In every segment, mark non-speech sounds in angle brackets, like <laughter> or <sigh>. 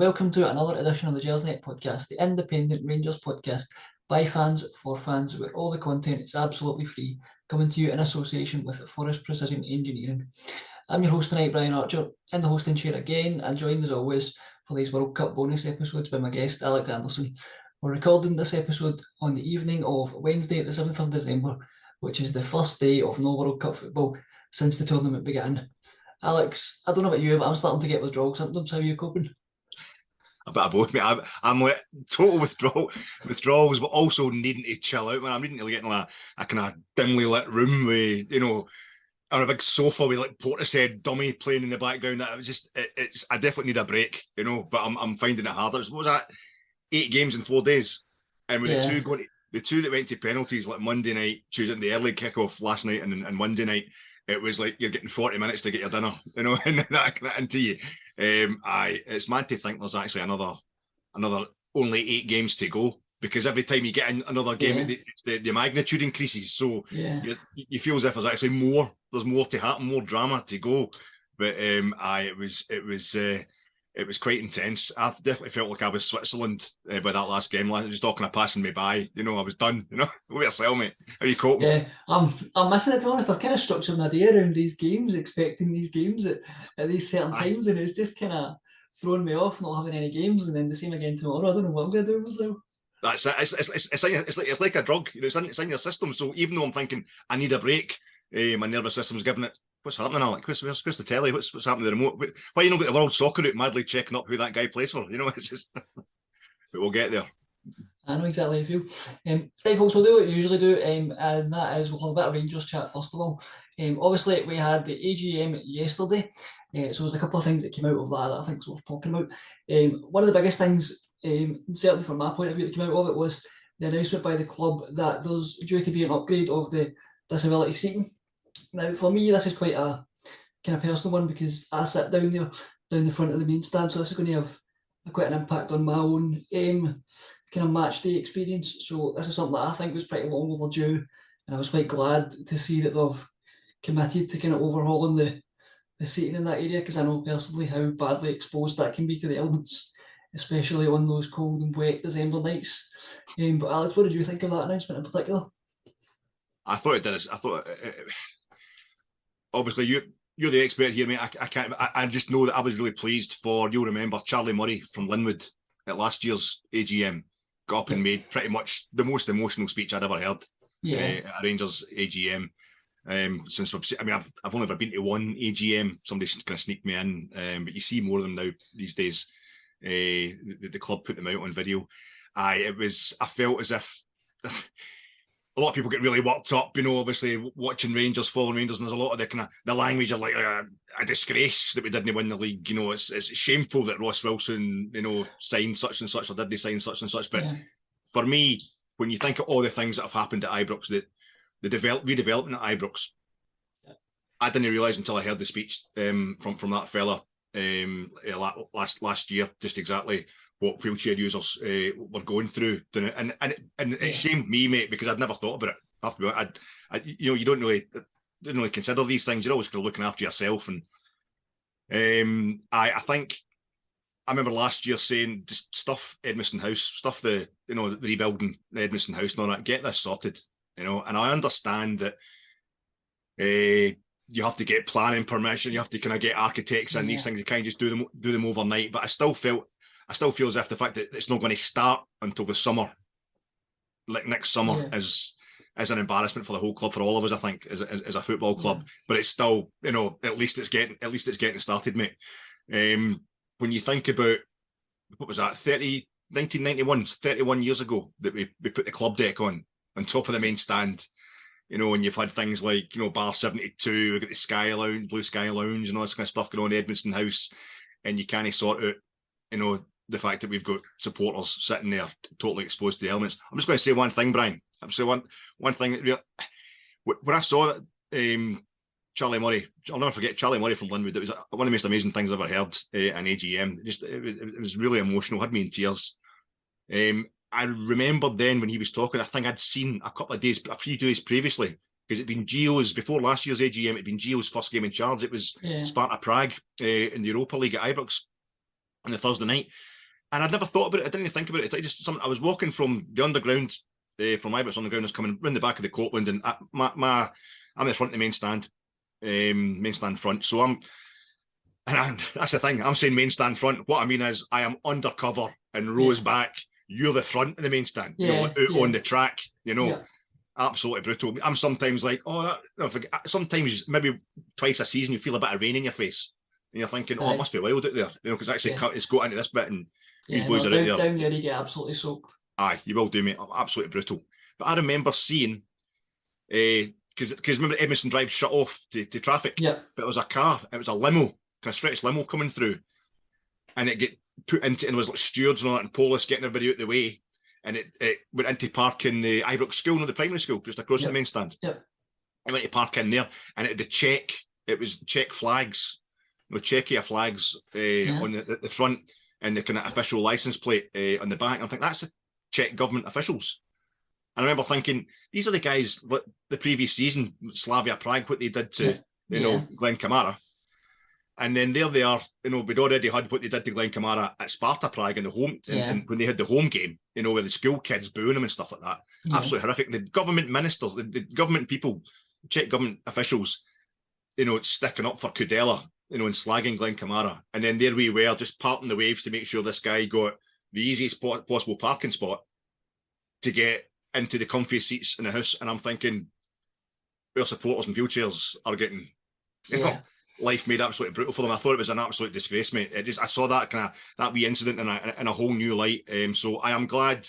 Welcome to another edition of the Gersnet podcast, the independent Rangers podcast by fans for fans, where all the content is absolutely free, coming to you in association with Forest Precision Engineering. I'm your host tonight, Brian Archer, in the hosting chair again, and joined as always for these World Cup bonus episodes by my guest Alex Anderson. We're recording this episode on the evening of Wednesday, the 7th of December, which is the first day of no World Cup football since the tournament began. Alex, I don't know about you, but I'm starting to get withdrawal symptoms. How are you coping? A bit of both, mate. I'm, I'm like total withdrawal, withdrawals, but also needing to chill out, man. I'm needing to get in like a kind of dimly lit room with, you know, on a big sofa with like Portishead dummy playing in the background. That was just, it, it's, I definitely need a break, you know, but I'm, I'm finding it harder. What was that? Eight games in four days. And with yeah. the two going, to, the two that went to penalties, like Monday night, choosing the early kickoff last night and, and Monday night, it was like you're getting 40 minutes to get your dinner, you know, <laughs> and that kind of into you. Um, I it's mad to think there's actually another another only eight games to go because every time you get in another game, yeah. it's the, the magnitude increases. So yeah. you, you feel as if there's actually more, there's more to happen, more drama to go. But um, I it was it was uh, it was quite intense. I definitely felt like I was Switzerland uh, by that last game. Like, just all kind of passing me by. You know, I was done. You know, <laughs> over yourself, mate. How you coping? Yeah, I'm I'm missing it. To be honest, I've kind of structured my day around these games, expecting these games at, at these certain Aye. times, and it's just kind of throwing me off not having any games, and then the same again tomorrow. I don't know what I'm going to do myself. That's it. It's, it's, it's, it's, like, it's, like, it's like a drug. You know, it's in, it's in your system. So even though I'm thinking I need a break, uh, my nervous system's giving it what's happening, Alec? Where's, where's, where's the telly? What's, what's happening to the remote? Why you know about the World Soccer out madly checking up who that guy plays for? You know, <laughs> it's just, but we'll get there. I know exactly how you feel. Um, right, folks, we'll do what we usually do, um, and that is we'll have a bit of Rangers chat first of all. Um, obviously, we had the AGM yesterday, uh, so there's a couple of things that came out of that that I think is worth talking about. Um, one of the biggest things, um, certainly from my point of view, that came out of it was the announcement by the club that there's due to be an upgrade of the disability seating now, for me, this is quite a kind of personal one because I sit down there, down the front of the main stand, so this is going to have quite an impact on my own um, kind of match day experience. So this is something that I think was pretty long overdue, and I was quite glad to see that they've committed to kind of overhauling the the seating in that area because I know personally how badly exposed that can be to the elements, especially on those cold and wet December nights. Um, but Alex, what did you think of that announcement in particular? I thought it did. I thought it, it, obviously you you're the expert here, mate. I, I can't. I, I, just know that I was really pleased for you'll remember Charlie Murray from Linwood at last year's AGM got up and made pretty much the most emotional speech I'd ever heard. Yeah. Uh, at Rangers AGM. Um, since I mean, I've I've only ever been to one AGM. Somebody kind of sneaked me in, um, but you see more of them now these days. Uh, the, the club put them out on video. I it was I felt as if a lot of people get really worked up, you know, obviously watching Rangers, following Rangers, and there's a lot of the kind of the language of like a, a disgrace that we didn't win the league. You know, it's it's shameful that Ross Wilson, you know, signed such and such or did they sign such and such. But yeah. for me, when you think of all the things that have happened at Ibrox, the the develop redevelopment at Ibrox. I didn't realise until I heard the speech um, from from that fella um, last last year, just exactly what wheelchair users uh, were going through, and and and it shamed me, mate, because I'd never thought about it. I have to be, I, I, you know, you don't really didn't really consider these things. You're always kind of looking after yourself, and um, I I think I remember last year saying just stuff Edmiston House, stuff the you know the rebuilding Edmiston House and all that. Get this sorted, you know. And I understand that. Uh, you have to get planning permission. You have to kind of get architects and yeah. these things. You can't just do them do them overnight. But I still felt I still feel as if the fact that it's not going to start until the summer, like next summer, yeah. is is an embarrassment for the whole club, for all of us. I think, as, as, as a football club. Yeah. But it's still, you know, at least it's getting at least it's getting started, mate. Um, when you think about what was that 30, 1991, 31 years ago that we, we put the club deck on on top of the main stand. You know, and you've had things like, you know, Bar 72, we've got the Sky Lounge, Blue Sky Lounge, and all this kind of stuff going on in Edmiston House. And you kind of sort out, you know, the fact that we've got supporters sitting there totally exposed to the elements. I'm just going to say one thing, Brian. I'm say one one thing. When I saw that um, Charlie Murray, I'll never forget Charlie Murray from Linwood. It was one of the most amazing things I've ever heard uh, in AGM. Just it was, it was, really emotional. Had me in tears. Um, I remember then when he was talking. I think I'd seen a couple of days, a few days previously, because it'd been Gio's before last year's AGM. It'd been Gio's first game in charge. It was yeah. Sparta Prague uh, in the Europa League at Ibrox on the Thursday night, and I'd never thought about it. I didn't even think about it. I just something. I was walking from the underground, uh, from Ibrox underground, I was coming round the back of the Copeland, and I, my my I'm in the front of the main stand, um, main stand front. So I'm, and I'm, that's the thing. I'm saying main stand front. What I mean is I am undercover and rows yeah. back. You're the front of the main stand. Yeah, you know, out yeah. on the track. You know. Yeah absolutely brutal. I'm sometimes like, oh, that, you know, sometimes maybe twice a season you feel a bit of rain in your face, and you're thinking, oh, it must be wild out there, you know, because actually it's got into this bit, and these boys no, are down, out there. Down there, you get absolutely soaked. Aye, you will do, mate. Absolutely brutal. But I remember seeing, because uh, because remember Edmiston Drive shut off to, to traffic. Yeah. But it was a car. It was a limo, kind of stretched limo coming through, and it get put into and was like stewards and all that and police getting everybody out of the way and it, it went into park in the Ibrox school, not the primary school, just across yep. the main stand. Yep. I went to park in there, and it the Czech, it was Czech flags, with Czechia flags uh, yeah. on the, the front, and the kind of official license plate uh, on the back. And I think that's the Czech government officials. And I remember thinking, these are the guys the previous season, Slavia Prague, what they did to, yeah. you know, Glenn Kamara. And then there they are, you know, we'd already had what they did to Glenn Kamara at Sparta Prague in the home, yeah. when they had the home game, you know, where the school kids booing them and stuff like that. Yeah. Absolutely horrific. The government ministers, the, the, government people, Czech government officials, you know, sticking up for Kudela, you know, and slagging Glenn Kamara. And then there we were, just parting the waves to make sure this guy got the easiest possible parking spot to get into the comfy seats in the house. And I'm thinking, our supporters and wheelchairs are getting, you yeah. know, life made absolutely brutal for them. I thought it was an absolute disgrace, mate. It just I saw that kind of that wee incident in a in a whole new light. Um, so I am glad,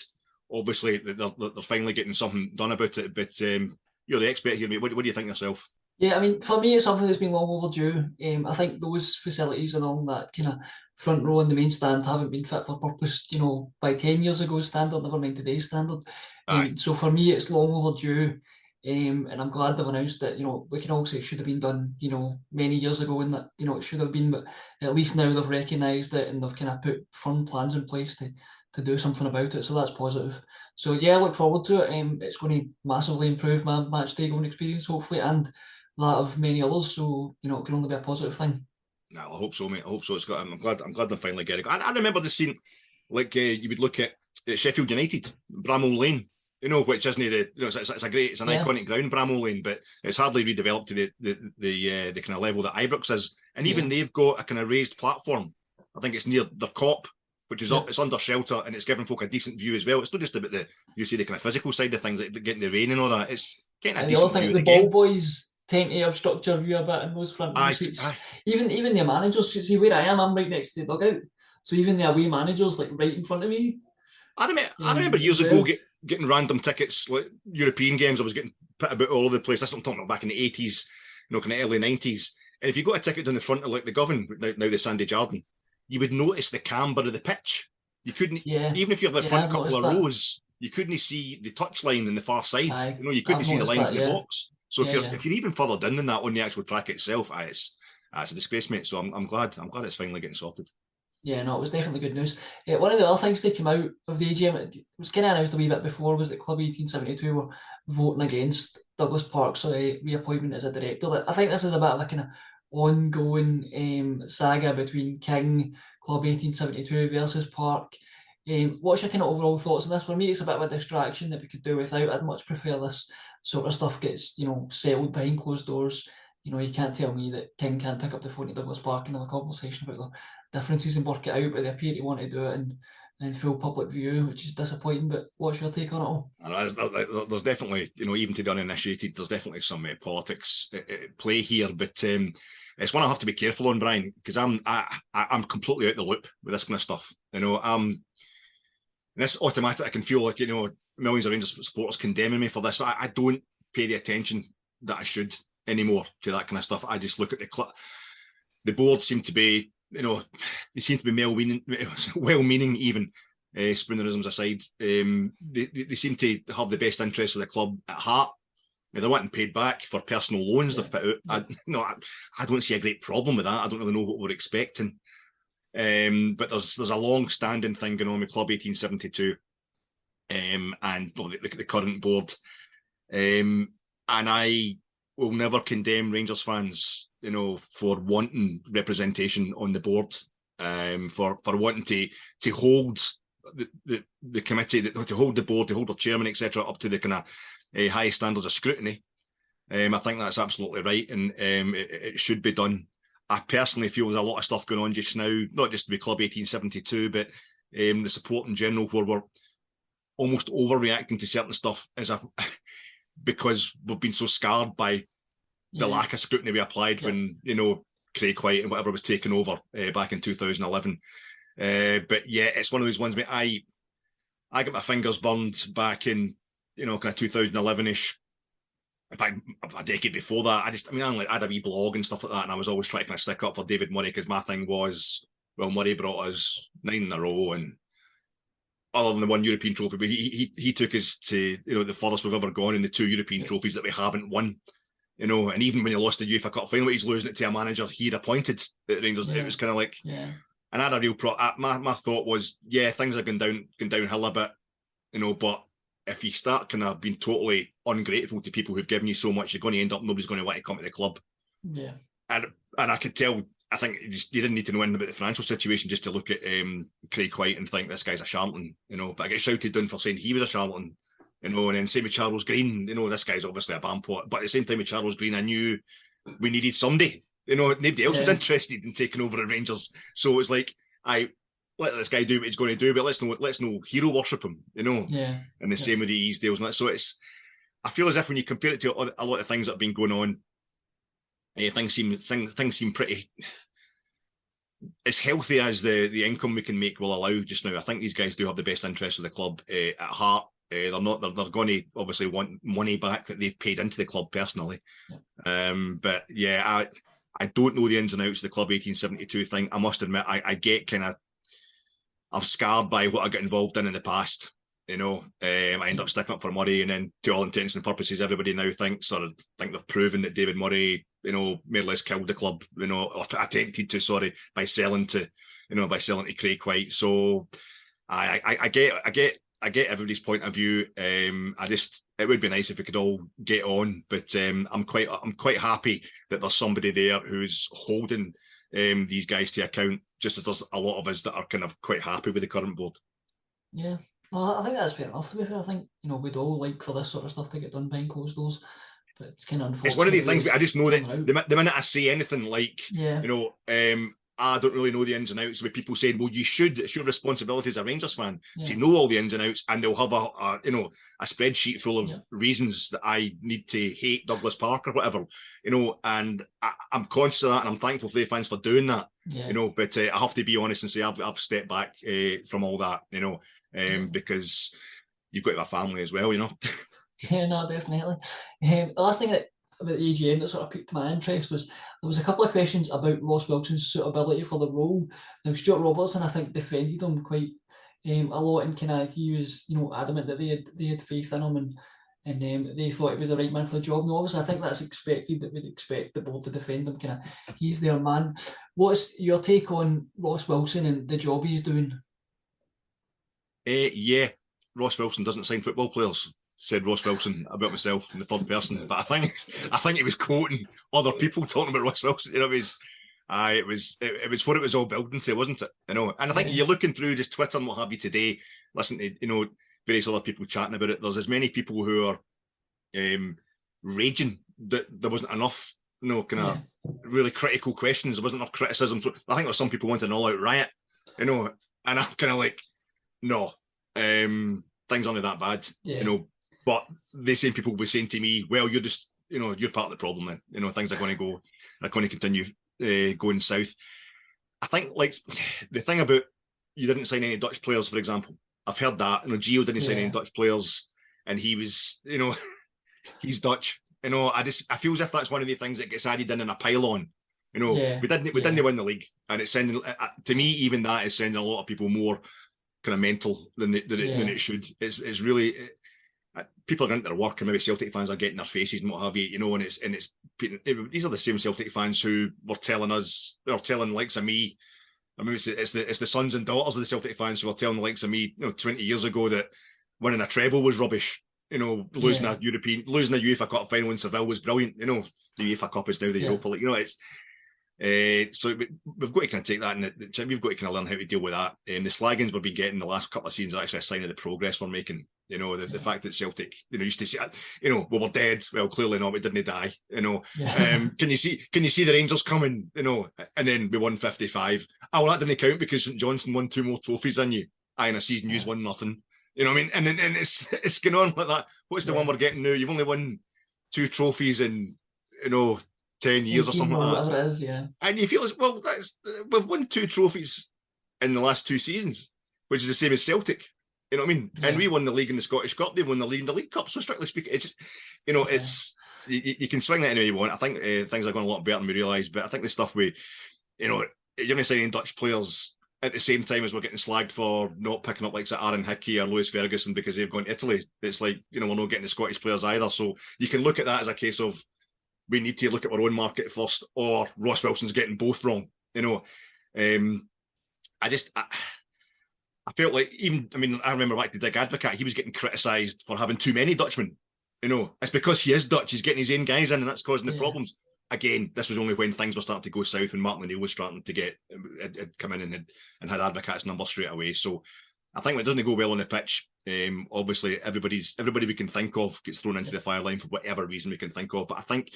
obviously, that they're, they're finally getting something done about it. But um, you're the expert here, mate. What, what do you think yourself? Yeah, I mean, for me, it's something that's been long overdue. Um, I think those facilities and all that kind of front row in the main stand haven't been fit for purpose. You know, by ten years ago standard, never mind today's standard. Um, so for me, it's long overdue. Um, and I'm glad they've announced that, you know, we can all say it should have been done, you know, many years ago and that, you know, it should have been, but at least now they've recognised it and they've kind of put firm plans in place to to do something about it. So that's positive. So yeah, I look forward to it. Um, it's going to massively improve my match day going experience, hopefully, and that of many others. So, you know, it can only be a positive thing. No, I hope so, mate. I hope so. It's got. I'm glad. I'm glad they finally get it. I, I remember the scene, like uh, you would look at, at Sheffield United, Bramall Lane you know, which isn't the you know it's, it's a great it's an yeah. iconic ground Bramall Lane, but it's hardly redeveloped to the the the, uh, the kind of level that Ibrox is, and even yeah. they've got a kind of raised platform. I think it's near the Kop, which is yeah. up, it's under shelter and it's giving folk a decent view as well. It's not just about the you see the kind of physical side of things, like getting the rain and all that. It's getting a and decent view. The, the ball boys tend to obstruct your view a bit in those front row seats. Aye. Even even the managers, see where I am, I'm right next to the dugout. So even the away managers, like right in front of me. I remember, I remember years ago getting random tickets, like European games. I was getting put about all over the place. That's what I'm talking about back in the 80s, you know, kind of early 90s. And if you got a ticket down the front of like the Govan, now, now the Sandy Jardine, you would notice the camber of the pitch. You couldn't, yeah. even if you're the yeah, front couple of that. rows, you couldn't see the touchline in the far side. Aye, you know, you couldn't see the lines that, in the box. So if you're if you're even further down than that on the actual track itself, aye, it's, ah, it's a disgrace, mate. So I'm, I'm glad I'm glad it's finally getting sorted. Yeah, no, it was definitely good news. Uh, one of the other things that came out of the AGM, it was kind of announced a wee bit before, was that Club 1872 were voting against Douglas Park's uh, reappointment as a director. I think this is a bit of a kind of ongoing um, saga between King, Club 1872 versus Park. Um, what's your kind of overall thoughts on this? For me, it's a bit of a distraction that we could do without. I'd much prefer this sort of stuff gets, you know, settled behind closed doors you know, you can't tell me that King can't pick up the phone to Douglas Park and have a conversation about the differences and work it out, but they appear to want to do it in, in full public view, which is disappointing. But what's your take on it all? There's, there's definitely, you know, even to the uninitiated, there's definitely some uh, politics uh, play here, but um, it's one I have to be careful on, Brian, because I'm I, I'm completely out of the loop with this kind of stuff. You know, I'm this automatic. I can feel like you know millions of Rangers supporters condemning me for this, but I, I don't pay the attention that I should anymore to that kind of stuff. I just look at the club. The board seem to be, you know, they seem to be well-meaning, <laughs> well-meaning even. Uh, spoonerisms aside, um, they, they, they seem to have the best interests of the club at heart. they're wanting paid back for personal loans yeah. they've put out. I, no, I, I, don't see a great problem with that. I don't really know what we're expecting. Um, but there's there's a long-standing thing going on with Club 1872 um, and well, the, the, current board. Um, and I will never condemn Rangers fans, you know, for wanting representation on the board. um, for for wanting to to hold the, the, the committee, to hold the board, to hold the chairman, etc., up to the kind of uh, high standards of scrutiny. Um, I think that's absolutely right, and um, it, it, should be done. I personally feel there's a lot of stuff going on just now, not just with Club 1872, but um, the support in general, where we're almost overreacting to certain stuff as a because we've been so scarred by the yeah. lack of scrutiny we applied yeah. when you know Craig Whyte and whatever was taken over uh, back in 2011. Uh, but yeah, it's one of those ones. Where I I got my fingers burned back in you know kind of 2011 ish. In fact, a decade before that, I just I mean I had a wee blog and stuff like that, and I was always trying to kind of stick up for David Murray because my thing was well Murray brought us nine in a row and other than the one European trophy, but he he he took us to you know the furthest we've ever gone in the two European trophies that we haven't won. You know, and even when he lost the UEFA Cup final, he's losing it to a manager he'd appointed at Rangers. Yeah. It was kind of like, yeah. And I had a real pro. My my thought was, yeah, things are going down, going downhill a bit, you know. But if you start kind of being totally ungrateful to people who've given you so much, you're going to end up nobody's going to want to come to the club. Yeah. And and I could tell I think you, just, you didn't need to know anything about the financial situation just to look at um, Craig Whyte and think this guy's a charlatan, you know. But I get shouted down for saying he was a charlatan, you know. And then same with Charles Green, you know, this guy's obviously a bampot. But at the same time with Charles Green, I knew we needed somebody, you know. Nobody else yeah. was interested in taking over the Rangers, so it's like I let this guy do what he's going to do, but let's know let's know hero worship him, you know. Yeah. And the yeah. same with the Easdales and that. So it's I feel as if when you compare it to a lot of things that have been going on, uh, things seem things, things seem pretty as healthy as the the income we can make will allow just now. I think these guys do have the best interests of the club uh, at heart. Uh, they're not. They're, they're, going to obviously want money back that they've paid into the club personally. Yeah. Um, but yeah, I I don't know the ins and outs of the club 1872 thing. I must admit, I, I get kind of I'm scarred by what I got involved in in the past. You know, um, I end up sticking up for Murray, and then to all intents and purposes, everybody now thinks or think they've proven that David Murray, you know, more or less killed the club, you know, or attempted to, sorry, by selling to, you know, by selling to Craig Whyte. So, I, I, I get, I get, I get everybody's point of view. Um, I just, it would be nice if we could all get on, but um, I'm quite, I'm quite happy that there's somebody there who's holding um, these guys to account, just as there's a lot of us that are kind of quite happy with the current board. Yeah, well, I think that's fair enough. To be fair, I think you know we'd all like for this sort of stuff to get done behind closed doors, but it's kind of unfortunate. It's one of the things. I just know that the, the, minute I say anything like, yeah. you know, um, I don't really know the ins and outs. With people saying, "Well, you should. It's your responsibility as a Rangers fan yeah. to know all the ins and outs," and they'll have a, a you know a spreadsheet full of yeah. reasons that I need to hate Douglas Park or whatever, you know. And I, am conscious of that, and I'm thankful for the fans for doing that, yeah. you know. But uh, I have to be honest and say I've, I've stepped back uh, from all that, you know, um, because you've got to have a family as well, you know. <laughs> yeah, no, definitely. Um, the last thing that about the AGM that sort of piqued my interest was there was a couple of questions about Ross Wilson's suitability for the role. Now Stuart Robertson, I think, defended him quite um, a lot, and kind of he was, you know, adamant that they had they had faith in him and and um, they thought he was the right man for the job. Now, obviously, I think that's expected that we'd expect the board to defend him. Kind of, he's their man. What's your take on Ross Wilson and the job he's doing? Uh, yeah, Ross Wilson doesn't sign football players. Said Ross Wilson about myself in the third person, but I think I think he was quoting other people talking about Ross Wilson. You know, it was, uh, it was it, it, was what it was all building to, wasn't it? You know, and I think yeah. you're looking through just Twitter and what have you today. Listen to you know various other people chatting about it. There's as many people who are um, raging that there wasn't enough, you know, kind of yeah. really critical questions. There wasn't enough criticism. I think there's some people wanting an all-out riot, you know, and I'm kind of like, no, um, things aren't that bad, yeah. you know. But the same people will be saying to me, "Well, you're just, you know, you're part of the problem. Then, you know, things are going to go, are going to continue uh, going south." I think, like, <sighs> the thing about you didn't sign any Dutch players, for example. I've heard that. You know, Gio didn't yeah. sign any Dutch players, and he was, you know, <laughs> he's Dutch. You know, I just I feel as if that's one of the things that gets added in in a pile on. You know, yeah. we didn't we yeah. didn't win the league, and it's sending uh, to me even that is sending a lot of people more kind of mental than, they, than, yeah. it, than it should. It's, it's really it, uh, people are going to their work, and maybe Celtic fans are getting their faces and what have you, you know. And it's and it's it, these are the same Celtic fans who were telling us, they're telling likes of me. I mean, it's, it's the it's the sons and daughters of the Celtic fans who were telling the likes of me, you know, twenty years ago that winning a treble was rubbish. You know, losing yeah. a European, losing a UEFA Cup final in Seville was brilliant. You know, the UEFA Cup is now the yeah. Europa League. You know, it's Uh, so we, have got to kind of take that and we've got to kind of learn how to deal with that. Um, the slaggings we've been getting the last couple of seasons are actually a sign of the progress we're making. You know, the, yeah. the fact that Celtic, you know, used to say, you know, well, we're dead. Well, clearly not. We didn't die. You know, yeah. um, can you see? Can you see the Rangers coming? You know, and then we won fifty five. Oh, well, that didn't count because St Johnstone won two more trophies than you. I in a season yeah. you won nothing. You know what I mean? And then and it's <laughs> it's going on like that. What's the one we're getting now? You've only won two trophies in you know ten years or something like that. It is, yeah. And you feel as well. That's we've won two trophies in the last two seasons, which is the same as Celtic. You know what I mean? Yeah. And we won the league in the Scottish Cup. They won the league in the League Cup. So strictly speaking, it's you know, yeah. it's you, you, can swing that any way you want. I think uh, things are going a lot better than we realise. But I think the stuff we, you know, you're to signing Dutch players at the same time as we're getting slagged for not picking up like Aaron Hickey or Lewis Ferguson because they've gone to Italy. It's like you know we're not getting the Scottish players either. So you can look at that as a case of we need to look at our own market first, or Ross Wilson's getting both wrong. You know, um, I just I, I, felt like even I mean I remember back to Dick Advocaat, he was getting criticised for having too many Dutchmen. You know, it's because he is Dutch, he's getting his own guys in, and that's causing the yeah. problems. Again, this was only when things were starting to go south when Martin O'Neill was starting to get had, had come in and had, and had Advocaat's number straight away. So I think it doesn't go well on the pitch. Um, obviously, everybody's everybody we can think of gets thrown into the fire line for whatever reason we can think of. But I think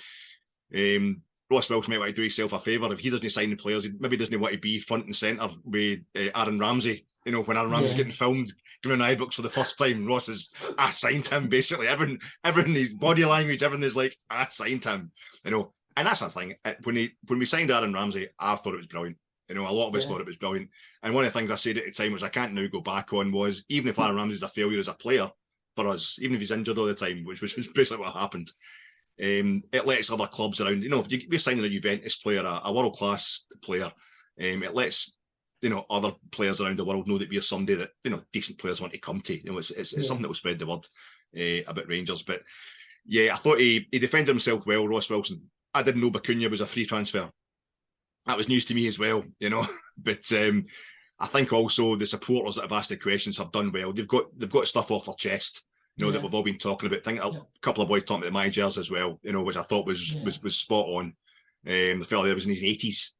um, Ross Wilson might want to do himself a favour if he doesn't sign the players. He maybe doesn't want to be front and centre with uh, Aaron Ramsey. You know, when Aaron Ramsey's yeah. getting filmed giving Ibrox for the first time, Ross is I signed him. Basically, everything, everything, his body language, everything is like I signed him. You know, and that's the thing. When he when we signed Aaron Ramsey, I thought it was brilliant. You know, a lot of us yeah. thought it was brilliant. And one of the things I said at the time, which I can't now go back on, was even if Aaron Ramsey's a failure as a player for us, even if he's injured all the time, which, which was <laughs> basically what happened, um, it lets other clubs around. You know, if you, are signing a Juventus player, a, a world class player, um, it lets you know other players around the world know that we're somebody that you know decent players want to come to. You know, it's it's, it's something that will spread the word uh, about Rangers. But yeah, I thought he he defended himself well, Ross Wilson. I didn't know Bacuna was a free transfer. That was news to me as well, you know. <laughs> but um, I think also the supporters that have asked the questions have done well. They've got they've got stuff off their chest, you know, yeah. that we've all been talking about. I think yeah. a couple of boys talking about my jers as well, you know, which I thought was yeah. was was spot on. Um, the fella there was in his eighties,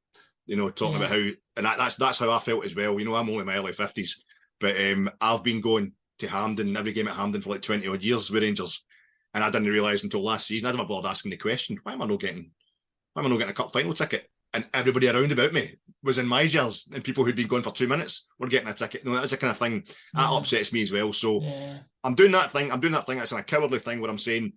you know, talking about how and that, that's that's how I felt as well. You know, I'm only in my early fifties, but um, I've been going to Hampden every game at Hampden for like twenty odd years with Rangers. And I didn't realise until last season, I didn't bother asking the question, why am I not getting why am I not getting a cup final ticket? And everybody around about me was in my jers, and people who'd been going for two minutes were getting a ticket. You know, that's the kind of thing that upsets me as well. So yeah. I'm doing that thing. I'm doing that thing. That's a cowardly thing where I'm saying,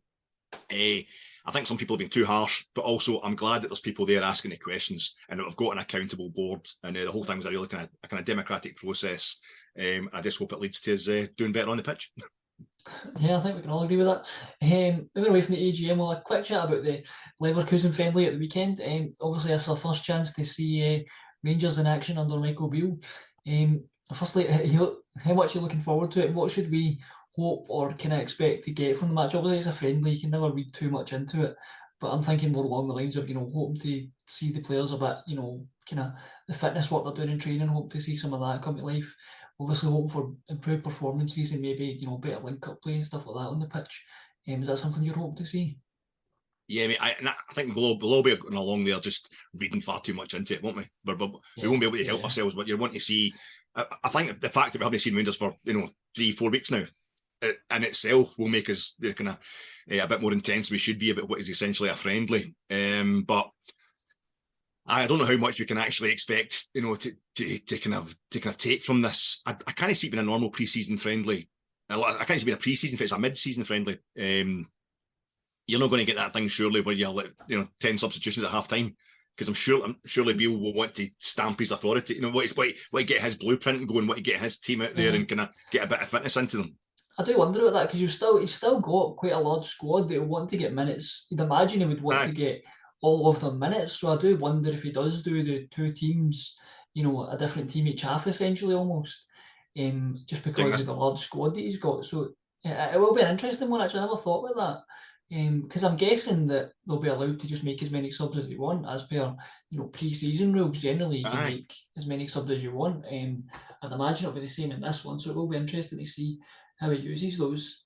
eh, I think some people have been too harsh, but also I'm glad that there's people there asking the questions and that we've got an accountable board. And uh, the whole thing was a really kind of a kind of democratic process. Um, I just hope it leads to us uh, doing better on the pitch. <laughs> Yeah, I think we can all agree with that. Um, moving away from the AGM, we'll have a quick chat about the Leverkusen friendly at the weekend. Um, obviously, it's our first chance to see uh, Rangers in action under Michael Beale. Um, firstly, how much are you looking forward to it? What should we hope or can I expect to get from the match? Obviously, it's a friendly, you can never read too much into it. But I'm thinking more along the lines of, you know, hoping to see the players a bit, you know, kind of the fitness, what they're doing in training, hope to see some of that come to life obviously hoping for improved performances and maybe you know better link up play and stuff like that on the pitch. Um, is that something you're hoping to see? Yeah, I, mean, I, I think we'll, we'll all be going along there just reading far too much into it, won't we? But, but yeah. we won't be able to help yeah. ourselves. But you want to see. I, I, think the fact that we haven't seen Rangers for you know three, four weeks now, it, in itself will make us kind of uh, a bit more intense. We should be about what is essentially a friendly. Um, but I don't know how much we can actually expect, you know, to to, to kind of to kind of take from this. I, I can't see it being a normal preseason friendly. I can't see it being a preseason. It's a mid-season friendly. Um, you're not going to get that thing surely where you're like you know ten substitutions at half time because I'm sure I'm surely Beale will want to stamp his authority. You know what? What, what get his blueprint going, what to get his team out there, mm. and kind of get a bit of fitness into them. I do wonder about that because you've still he's still got quite a large squad that want to get minutes. You'd imagine he would want Aye. to get all of the minutes. So I do wonder if he does do the two teams, you know, a different team each half essentially almost, um, just because of the large squad that he's got. So yeah, it will be an interesting one. Actually, I never thought about that. Because um, I'm guessing that they'll be allowed to just make as many subs as they want, as per you know pre-season rules. Generally, you can make as many subs as you want. Um, I'd imagine it'll be the same in this one, so it will be interesting to see how he uses those.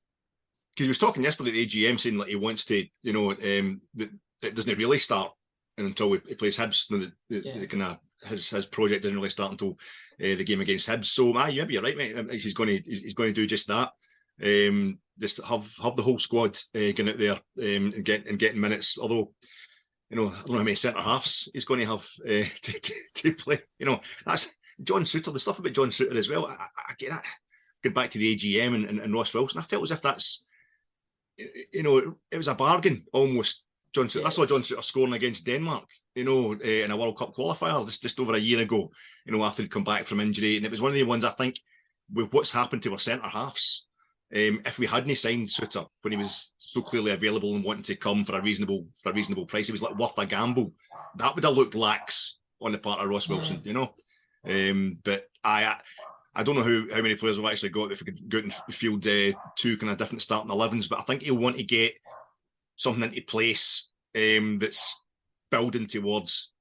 Because he was talking yesterday at the AGM saying that he wants to, you know, um, the, it doesn't really start until he plays Hibs, you know, the, the, Yeah. the kind of his his project doesn't really start until uh, the game against Hibs. So, ah, yeah, you're right, mate. He's going to he's, he's going to do just that. Um, just have have the whole squad uh, getting out there um, and get and getting minutes. Although, you know, I don't know how many centre halves he's going to have uh, <laughs> to, to, to play. You know, that's John Souttar. The stuff about John Souttar as well. I, I, I get that. Get back to the AGM and, and, and Ross Wilson. I felt as if that's, you know, it was a bargain almost. John Souttar. I saw John Souttar scoring against Denmark, you know, uh, in a World Cup qualifier just, just over a year ago, you know, after he'd come back from injury. And it was one of the ones I think with what's happened to our centre halves, um, if we hadn't signed Souttar when he was so clearly available and wanting to come for a reasonable for a reasonable price, he was like worth a gamble. That would have looked lax on the part of Ross Wilson, you know. Um, but I, I I don't know who how many players we've actually got if we could go out and field uh, two kind of different starting elevens, but I think he'll want to get something into place um, that's building towards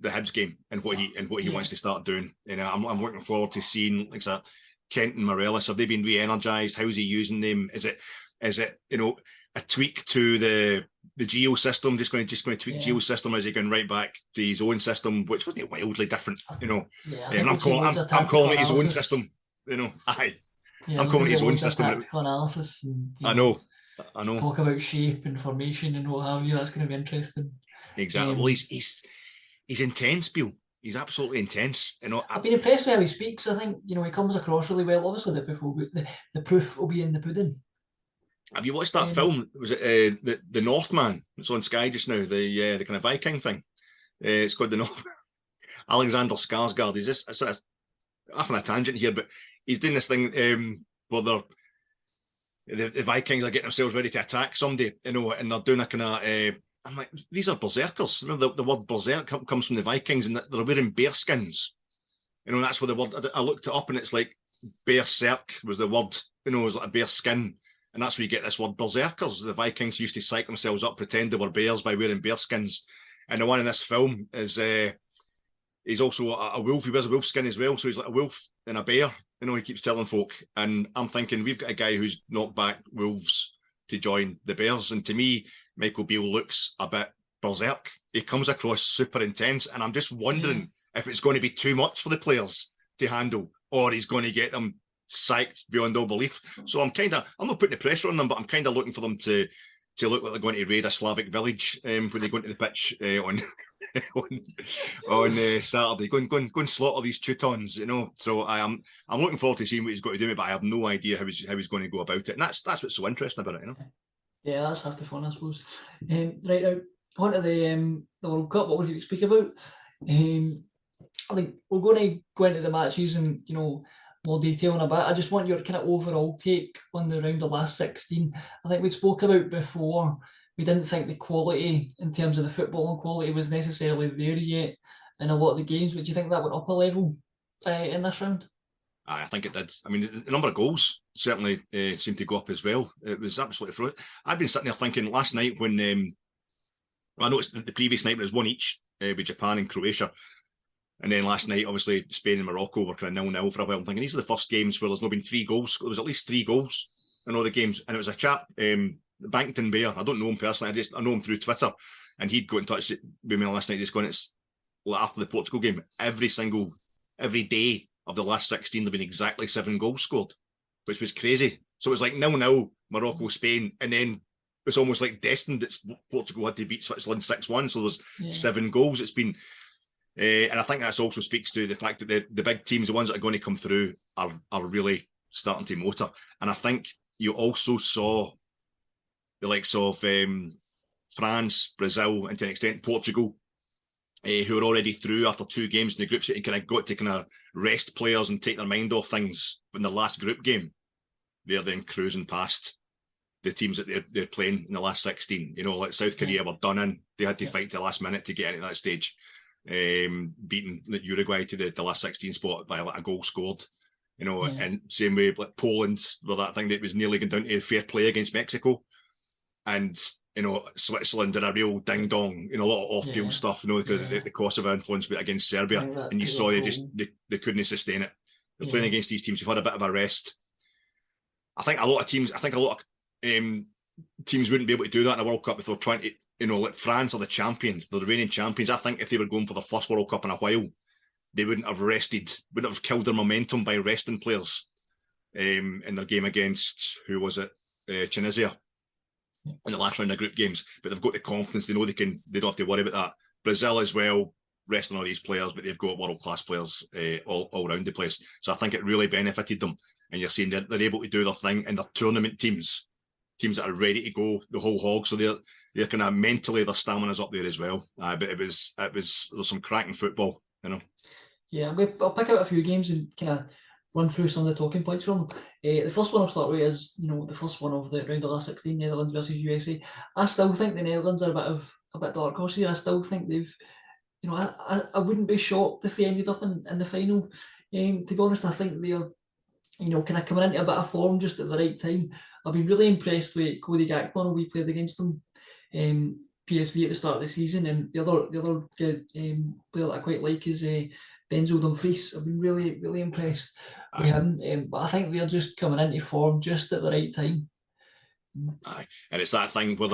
the Hibs game and what he and what he Yeah. wants to start doing. You know, I'm, I'm looking forward to seeing like that. Kent and Morelos have they been re-energized? How's he using them? Is it is it you know a tweak to the the Gio system? Just going to just going to tweak Yeah. Gio system? Is he going right back to his own system, which wasn't wildly different? You know, Yeah, um, I'm calling I'm, I'm calling it his own system. You know, <laughs> aye, Yeah, I'm calling it his own system. Analysis. And, I know, I know. Talk about shape and formation and what have you. That's going to be interesting. Exactly. Um, well, he's he's he's intense, Bill. He's absolutely intense. You know, I've been impressed with how he speaks. I think you know he comes across really well. Obviously, the proof will be, the, the proof will be in the pudding. have you watched that um, film? Was it uh, the the Northman? It's on Sky just now. The uh, the kind of Viking thing. Uh, it's called the North. <laughs> Alexander Skarsgård. He's just it's a, off on a tangent here, but he's doing this thing um, where they're the, the Vikings are getting themselves ready to attack somebody, you know, and they're doing a kind of. Uh, I'm like, these are berserkers. Remember, the, the word berserk comes from the Vikings, and they're wearing bear skins. You know, that's where the word. I, I looked it up, and it's like berserk was the word. You know, it was like a bear skin, and that's where you get this word berserkers. The Vikings used to psych themselves up, pretend they were bears by wearing bear skins. And the one in this film is uh, he's also a, a wolf. He wears a wolf skin as well, so he's like a wolf and a bear. You know, he keeps telling folk. And I'm thinking we've got a guy who's knocked back wolves to join the bears. And to me, Michael Beale looks a bit berserk. He comes across super intense, and I'm just wondering mm. if it's going to be too much for the players to handle, or he's going to get them psyched beyond all belief. So I'm kind of, I'm not putting the pressure on them, but I'm kind of looking for them to to look like they're going to raid a Slavic village um, when they go into the pitch uh, <laughs> on on, on uh, Saturday. Go and, go, and, go and slaughter these Teutons, you know. So I am I'm looking forward to seeing what he's going to do, but I have no idea how he's how he's going to go about it. And that's that's what's so interesting about it, you know. Yeah, that's half the fun, I suppose. Um, right now, on to the um, the World Cup. What would you speak about? Um, I think we're going to go into the matches and you know more detail in a bit. I just want your kind of overall take on the round of last sixteen. I think we spoke about before. We didn't think the quality in terms of the footballing quality was necessarily there yet in a lot of the games. Do you think that went up a level uh, in this round? I think it did. I mean, the, number of goals certainly uh, seemed to go up as well. It was absolutely it. I've been sitting there thinking last night when um, I noticed the previous night was one each uh, with Japan and Croatia. And then last night, obviously, Spain and Morocco were kind of nil nil for a while. I'm thinking these are the first games where there's not been three goals. There was at least three goals in all the games. And it was a chap, um, Bankton Bear. I don't know him personally. I just I know him through Twitter. And he'd got in touch with me last night, going, it's after the Portugal game, every single, every day of the last 16, there have been exactly seven goals scored, which was crazy. So it was like nil nil, Morocco, Spain, and then it's almost like destined that Portugal had to beat Switzerland 6 1. So there's Yeah. seven goals. It's been, uh, and I think that's also speaks to the fact that the, the big teams, the ones that are going to come through, are are really starting to motor. And I think you also saw the likes of um, France, Brazil, and to an extent Portugal, uh, who are already through after two games in the groups and kind of got to kind of rest players and take their mind off things in the last group game. They're then cruising past the teams that they're, they're playing in the last 16. You know, like South Korea were done in. They had to Yeah. fight to the last minute to get into that stage, um, beating Uruguay to the, the last 16 spot by like a goal scored. You know, Yeah. and same way like Poland, where that thing that was nearly going down to a fair play against Mexico. And you know, Switzerland did a real ding dong, you know, a lot of off field Yeah. stuff, you know, because of Yeah. the, the Kosovo influence against Serbia. And you saw they just they, they couldn't sustain it. They're playing against these teams who've had a bit of a rest. I think a lot of teams, I think a lot of um, teams wouldn't be able to do that in a World Cup if they're trying to you know, like France are the champions, the reigning champions. I think if they were going for the first World Cup in a while, they wouldn't have rested, wouldn't have killed their momentum by resting players um, in their game against who was it, uh, Tunisia in the last round of group games. But they've got the confidence; they know they can. They don't have to worry about that. Brazil as well, resting all these players, but they've got world class players uh, all all around the place. So I think it really benefited them. And you're seeing they're, they're able to do their thing in their tournament teams, teams that are ready to go the whole hog. So they're they're kind of mentally their stamina's up there as well. Uh, but it was it was there's some cracking football, you know. Yeah, I'll pick out a few games and kind of run through some of the talking points from them. Uh, the first one I'll start with is, you know, the first one of the round of last 16, Netherlands versus USA. I still think the Netherlands are a bit of a bit dark horse here. I still think they've, you know, I, I, I wouldn't be shocked if they ended up in, in the final. Um, to be honest, I think they're, you know, kind of coming into a bit of form just at the right time. I've been really impressed with Cody Gakpo. We played against them. Um, PSV at the start of the season, and the other the other good um, player that I quite like is uh, Denzel Dumfries. I've been really, really impressed Aye. with him. Um, but I think they're just coming into form just at the right time. Aye. And it's that thing where,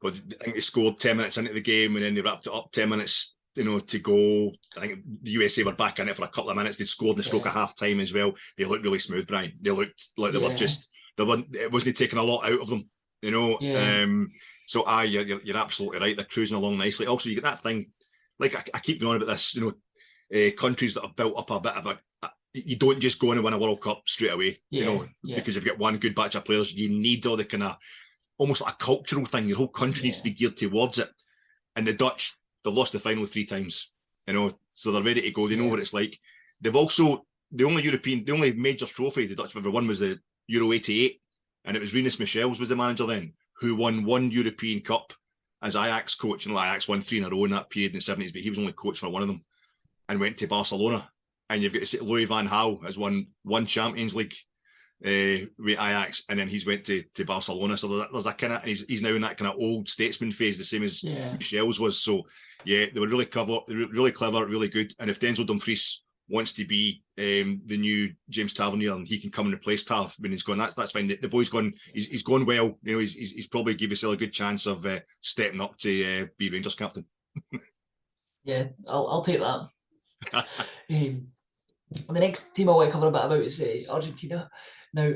where I think they scored 10 minutes into the game and then they wrapped it up 10 minutes, you know, to go. I think the USA were back in it for a couple of minutes. They'd scored in the stroke yeah. of half time as well. They looked really smooth, Brian. They looked like they yeah. were just, they weren't, it wasn't taking a lot out of them, you know. Yeah. Um, so, aye, you're, you're absolutely right. They're cruising along nicely. Also, you get that thing, like I, I keep going on about this, you know, uh, countries that have built up a bit of a, a, you don't just go in and win a World Cup straight away, yeah, you know, yeah. because you've got one good batch of players. You need all the kind of almost like a cultural thing. Your whole country yeah. needs to be geared towards it. And the Dutch, they've lost the final three times, you know, so they're ready to go. They know what it's like. They've also the only European, the only major trophy the Dutch have ever won was the Euro '88, and it was Rinus Michels was the manager then, who won one European Cup as Ajax coach. And you know, Ajax won three in a row in that period in the seventies, but he was only coach for one of them and went to Barcelona. And you've got to say Louis Van Gaal has won one Champions League uh, with Ajax, and then he's went to, to Barcelona. So there's, there's a kind of, he's, he's now in that kind of old statesman phase, the same as yeah. Michels was. So yeah, they were really clever, really clever, really good. And if Denzel Dumfries wants to be um, the new James Tavernier and he can come and replace Tav when he's gone, that's that's fine. The, the boy's gone, he's, he's gone well. You know, he's, he's, he's probably give himself a good chance of uh, stepping up to uh, be Rangers captain. <laughs> yeah, I'll, I'll take that <laughs> um, the next team I want to cover a bit about is uh, Argentina. Now,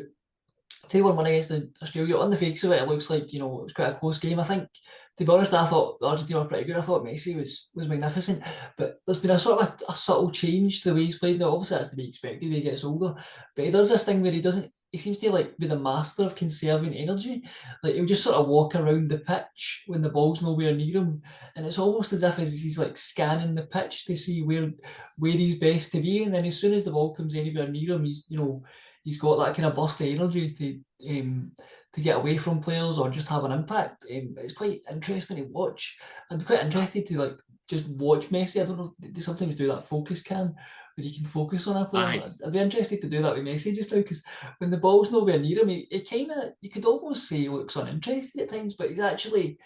2 1 win against Australia. On the face of it, it looks like you know it was quite a close game. I think, to be honest, I thought Argentina were pretty good. I thought Messi was was magnificent, but there's been a sort of a, a subtle change to the way he's played. Now, obviously, that's to be expected when he gets older, but he does this thing where he doesn't he seems to like be the master of conserving energy. Like he'll just sort of walk around the pitch when the ball's nowhere near him, and it's almost as if he's like scanning the pitch to see where where he's best to be. And then as soon as the ball comes anywhere near him, he's you know he's got that kind of burst of energy to um, to get away from players or just have an impact. Um, it's quite interesting to watch. I'd be quite interested to like just watch Messi. I don't know. They sometimes do that focus cam where you can focus on a player. Aye. I'd be interested to do that with Messi just now because when the ball's nowhere near him, he, he kind of you could almost say he looks uninterested at times, but he's actually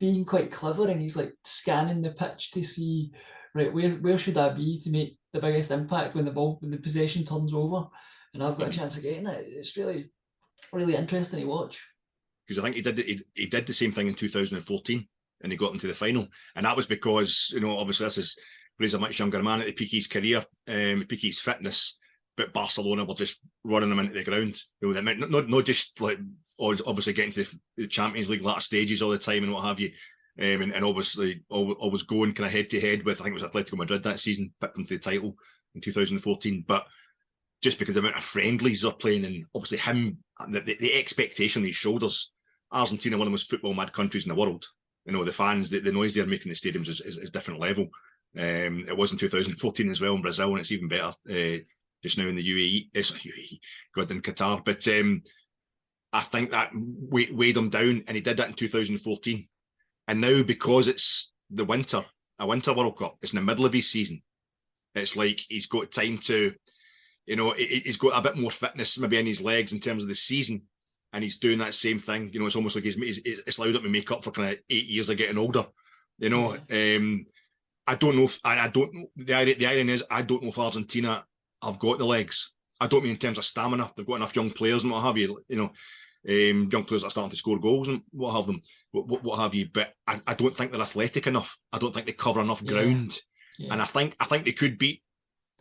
being quite clever and he's like scanning the pitch to see right where where should I be to make the biggest impact when the ball when the possession turns over, and I've got a chance of getting it. It's really really interesting to watch. Because I think he did he, he did the same thing in 2014 and he got into the final, and that was because you know obviously this is he's a much younger man at the peak of his career, um, peak of his fitness. But Barcelona were just running him into the ground. You know, meant not, not just like obviously getting to the, the Champions League last stages all the time and what have you. Um, and, and, obviously always going kind of head to head with I think it was Atletico Madrid that season, picked them to the title in 2014. But just because the amount of friendlies they're playing and obviously him, the, the, the expectation on his shoulders, Argentina, one of the most football mad countries in the world. You know, the fans, the, the noise they're making in the stadiums is, is, is different level. Um, it was in 2014 as well in Brazil, and it's even better uh, just now in the UAE. It's not UAE, God, in Qatar. But um, I think that weighed him down, and he did that in 2014. And now, because it's the winter, a winter World Cup, it's in the middle of his season. It's like he's got time to, you know, he's got a bit more fitness maybe in his legs in terms of the season, and he's doing that same thing. You know, it's almost like he's, he's it's allowed him to make up for kind of eight years of getting older. You know, um, I don't know if I, I don't know the the irony is I don't know if Argentina have got the legs. I don't mean in terms of stamina. They've got enough young players and what have you. You know, um, young players that are starting to score goals and what have them, what, what, what have you. But I, I, don't think they're athletic enough. I don't think they cover enough yeah. ground. Yeah. And I think I think they could beat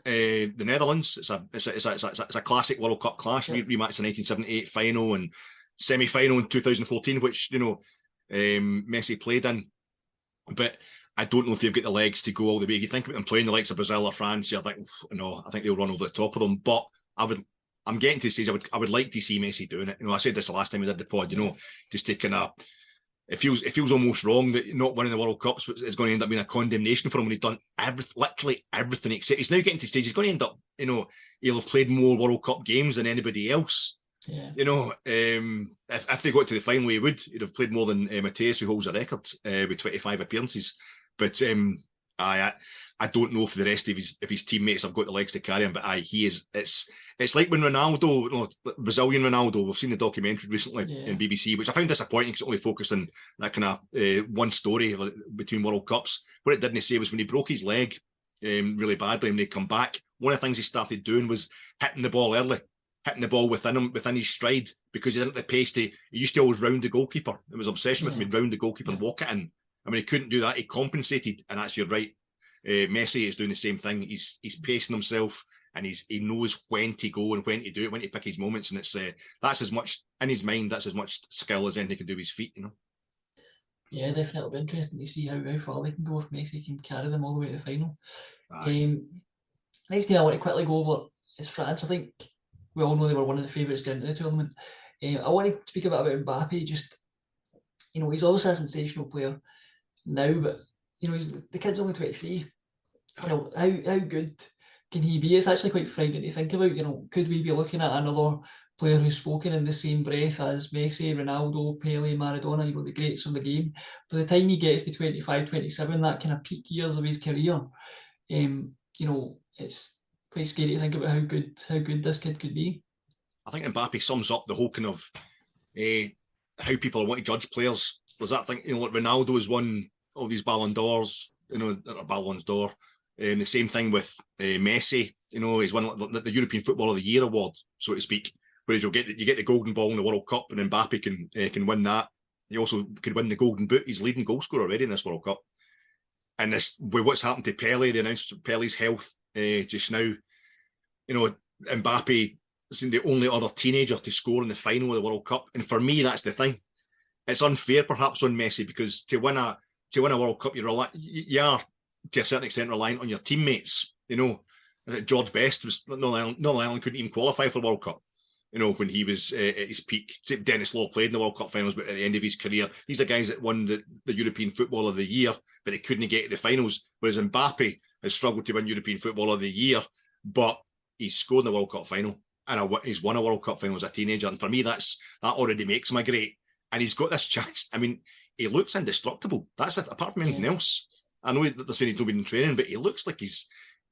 uh, the Netherlands. It's a it's a, it's a, it's a, it's a classic World Cup clash. Yeah. Rematch the 1978 final and semi final in 2014, which you know um, Messi played in. But I don't know if they've got the legs to go all the way. If You think about them playing the likes of Brazil or France, you're like, no, I think they'll run over the top of them. But I would I'm getting to the stage I would I would like to see Messi doing it. You know, I said this the last time we did the pod. You know, just taking a. It feels it feels almost wrong that not winning the World Cups is going to end up being a condemnation for him when he's done everything, literally everything except he's now getting to the stage he's going to end up. You know, he'll have played more World Cup games than anybody else. Yeah. You know, um, if, if they got to the final, he would. He'd have played more than uh, Matthäus, who holds a record uh, with 25 appearances. But um, I, I don't know if the rest of his if his teammates have got the legs to carry him, but I he is it's it's like when Ronaldo, you know, Brazilian Ronaldo. We've seen the documentary recently yeah. in BBC, which I found disappointing because it only focused on that kind of uh, one story between World Cups. What it didn't say was when he broke his leg um, really badly and they come back. One of the things he started doing was hitting the ball early, hitting the ball within him within his stride because he didn't have the pace to. He used to always round the goalkeeper. It was obsession yeah. with him. He'd round the goalkeeper yeah. and walk it in. I mean, he couldn't do that. He compensated, and that's your right. Uh, Messi is doing the same thing. He's he's pacing himself, and he's he knows when to go and when to do it, when to pick his moments, and it's uh, that's as much in his mind. That's as much skill as anything he can do with his feet. You know. Yeah, definitely. It'll be interesting to see how, how far they can go if Messi can carry them all the way to the final. Um, next thing I want to quickly go over is France. I think we all know they were one of the favourites going into the tournament. Um, I want to speak a bit about Mbappe. Just you know, he's also a sensational player now, but you know, the kid's only twenty three. You know, how how good can he be? It's actually quite frightening to think about. You know, could we be looking at another player who's spoken in the same breath as Messi, Ronaldo, Pele, Maradona, you know, the greats of the game. By the time he gets to 25, 27, that kind of peak years of his career, um, you know, it's quite scary to think about how good how good this kid could be. I think Mbappe sums up the whole kind of uh, how people want to judge players. Was that thing, you know, like Ronaldo has won all these Ballon d'Ors, you know, Ballon d'Or. And the same thing with uh, Messi, you know, he's won the, the, European Football of the Year award, so to speak. Whereas you'll get you get the Golden Ball in the World Cup, and Mbappe can uh, can win that. He also could win the Golden Boot. He's leading goal scorer already in this World Cup. And this with what's happened to Pele, they announced Pele's health uh, just now. You know, Mbappe is the only other teenager to score in the final of the World Cup, and for me, that's the thing. It's unfair, perhaps, on Messi because to win a to win a World Cup, you're you are to a certain extent reliant on your teammates. You know, George Best was Northern Ireland, Northern Ireland couldn't even qualify for the World Cup. You know, when he was uh, at his peak, Denis Law played in the World Cup finals, but at the end of his career, these are guys that won the, the European Football of the Year, but they couldn't get to the finals. Whereas Mbappe has struggled to win European Football of the Year, but he's scored in the World Cup final and he's won a World Cup final as a teenager. And for me, that's that already makes him a great. And he's got this chance. I mean, he looks indestructible. That's it. Apart from anything yeah. else, I know that they're saying he's not been in training, but he looks like he's.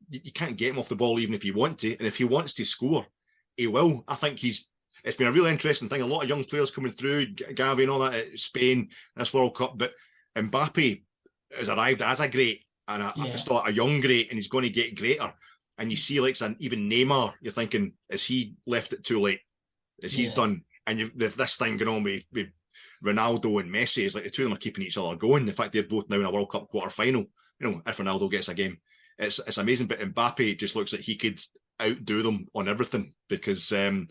You can't get him off the ball even if you want to, and if he wants to score, he will. I think he's. It's been a really interesting thing. A lot of young players coming through, Gavi and all that at Spain, this World Cup, but Mbappe has arrived as a great and a, yeah. still a young great, and he's going to get greater. And you see, like, even Neymar, you're thinking, is he left it too late? Is he's yeah. done? And you, this thing going on with, with Ronaldo and Messi is like the two of them are keeping each other going. The fact they're both now in a World Cup quarter final, you know, if Ronaldo gets a game, it's it's amazing. But Mbappe just looks like he could outdo them on everything because um,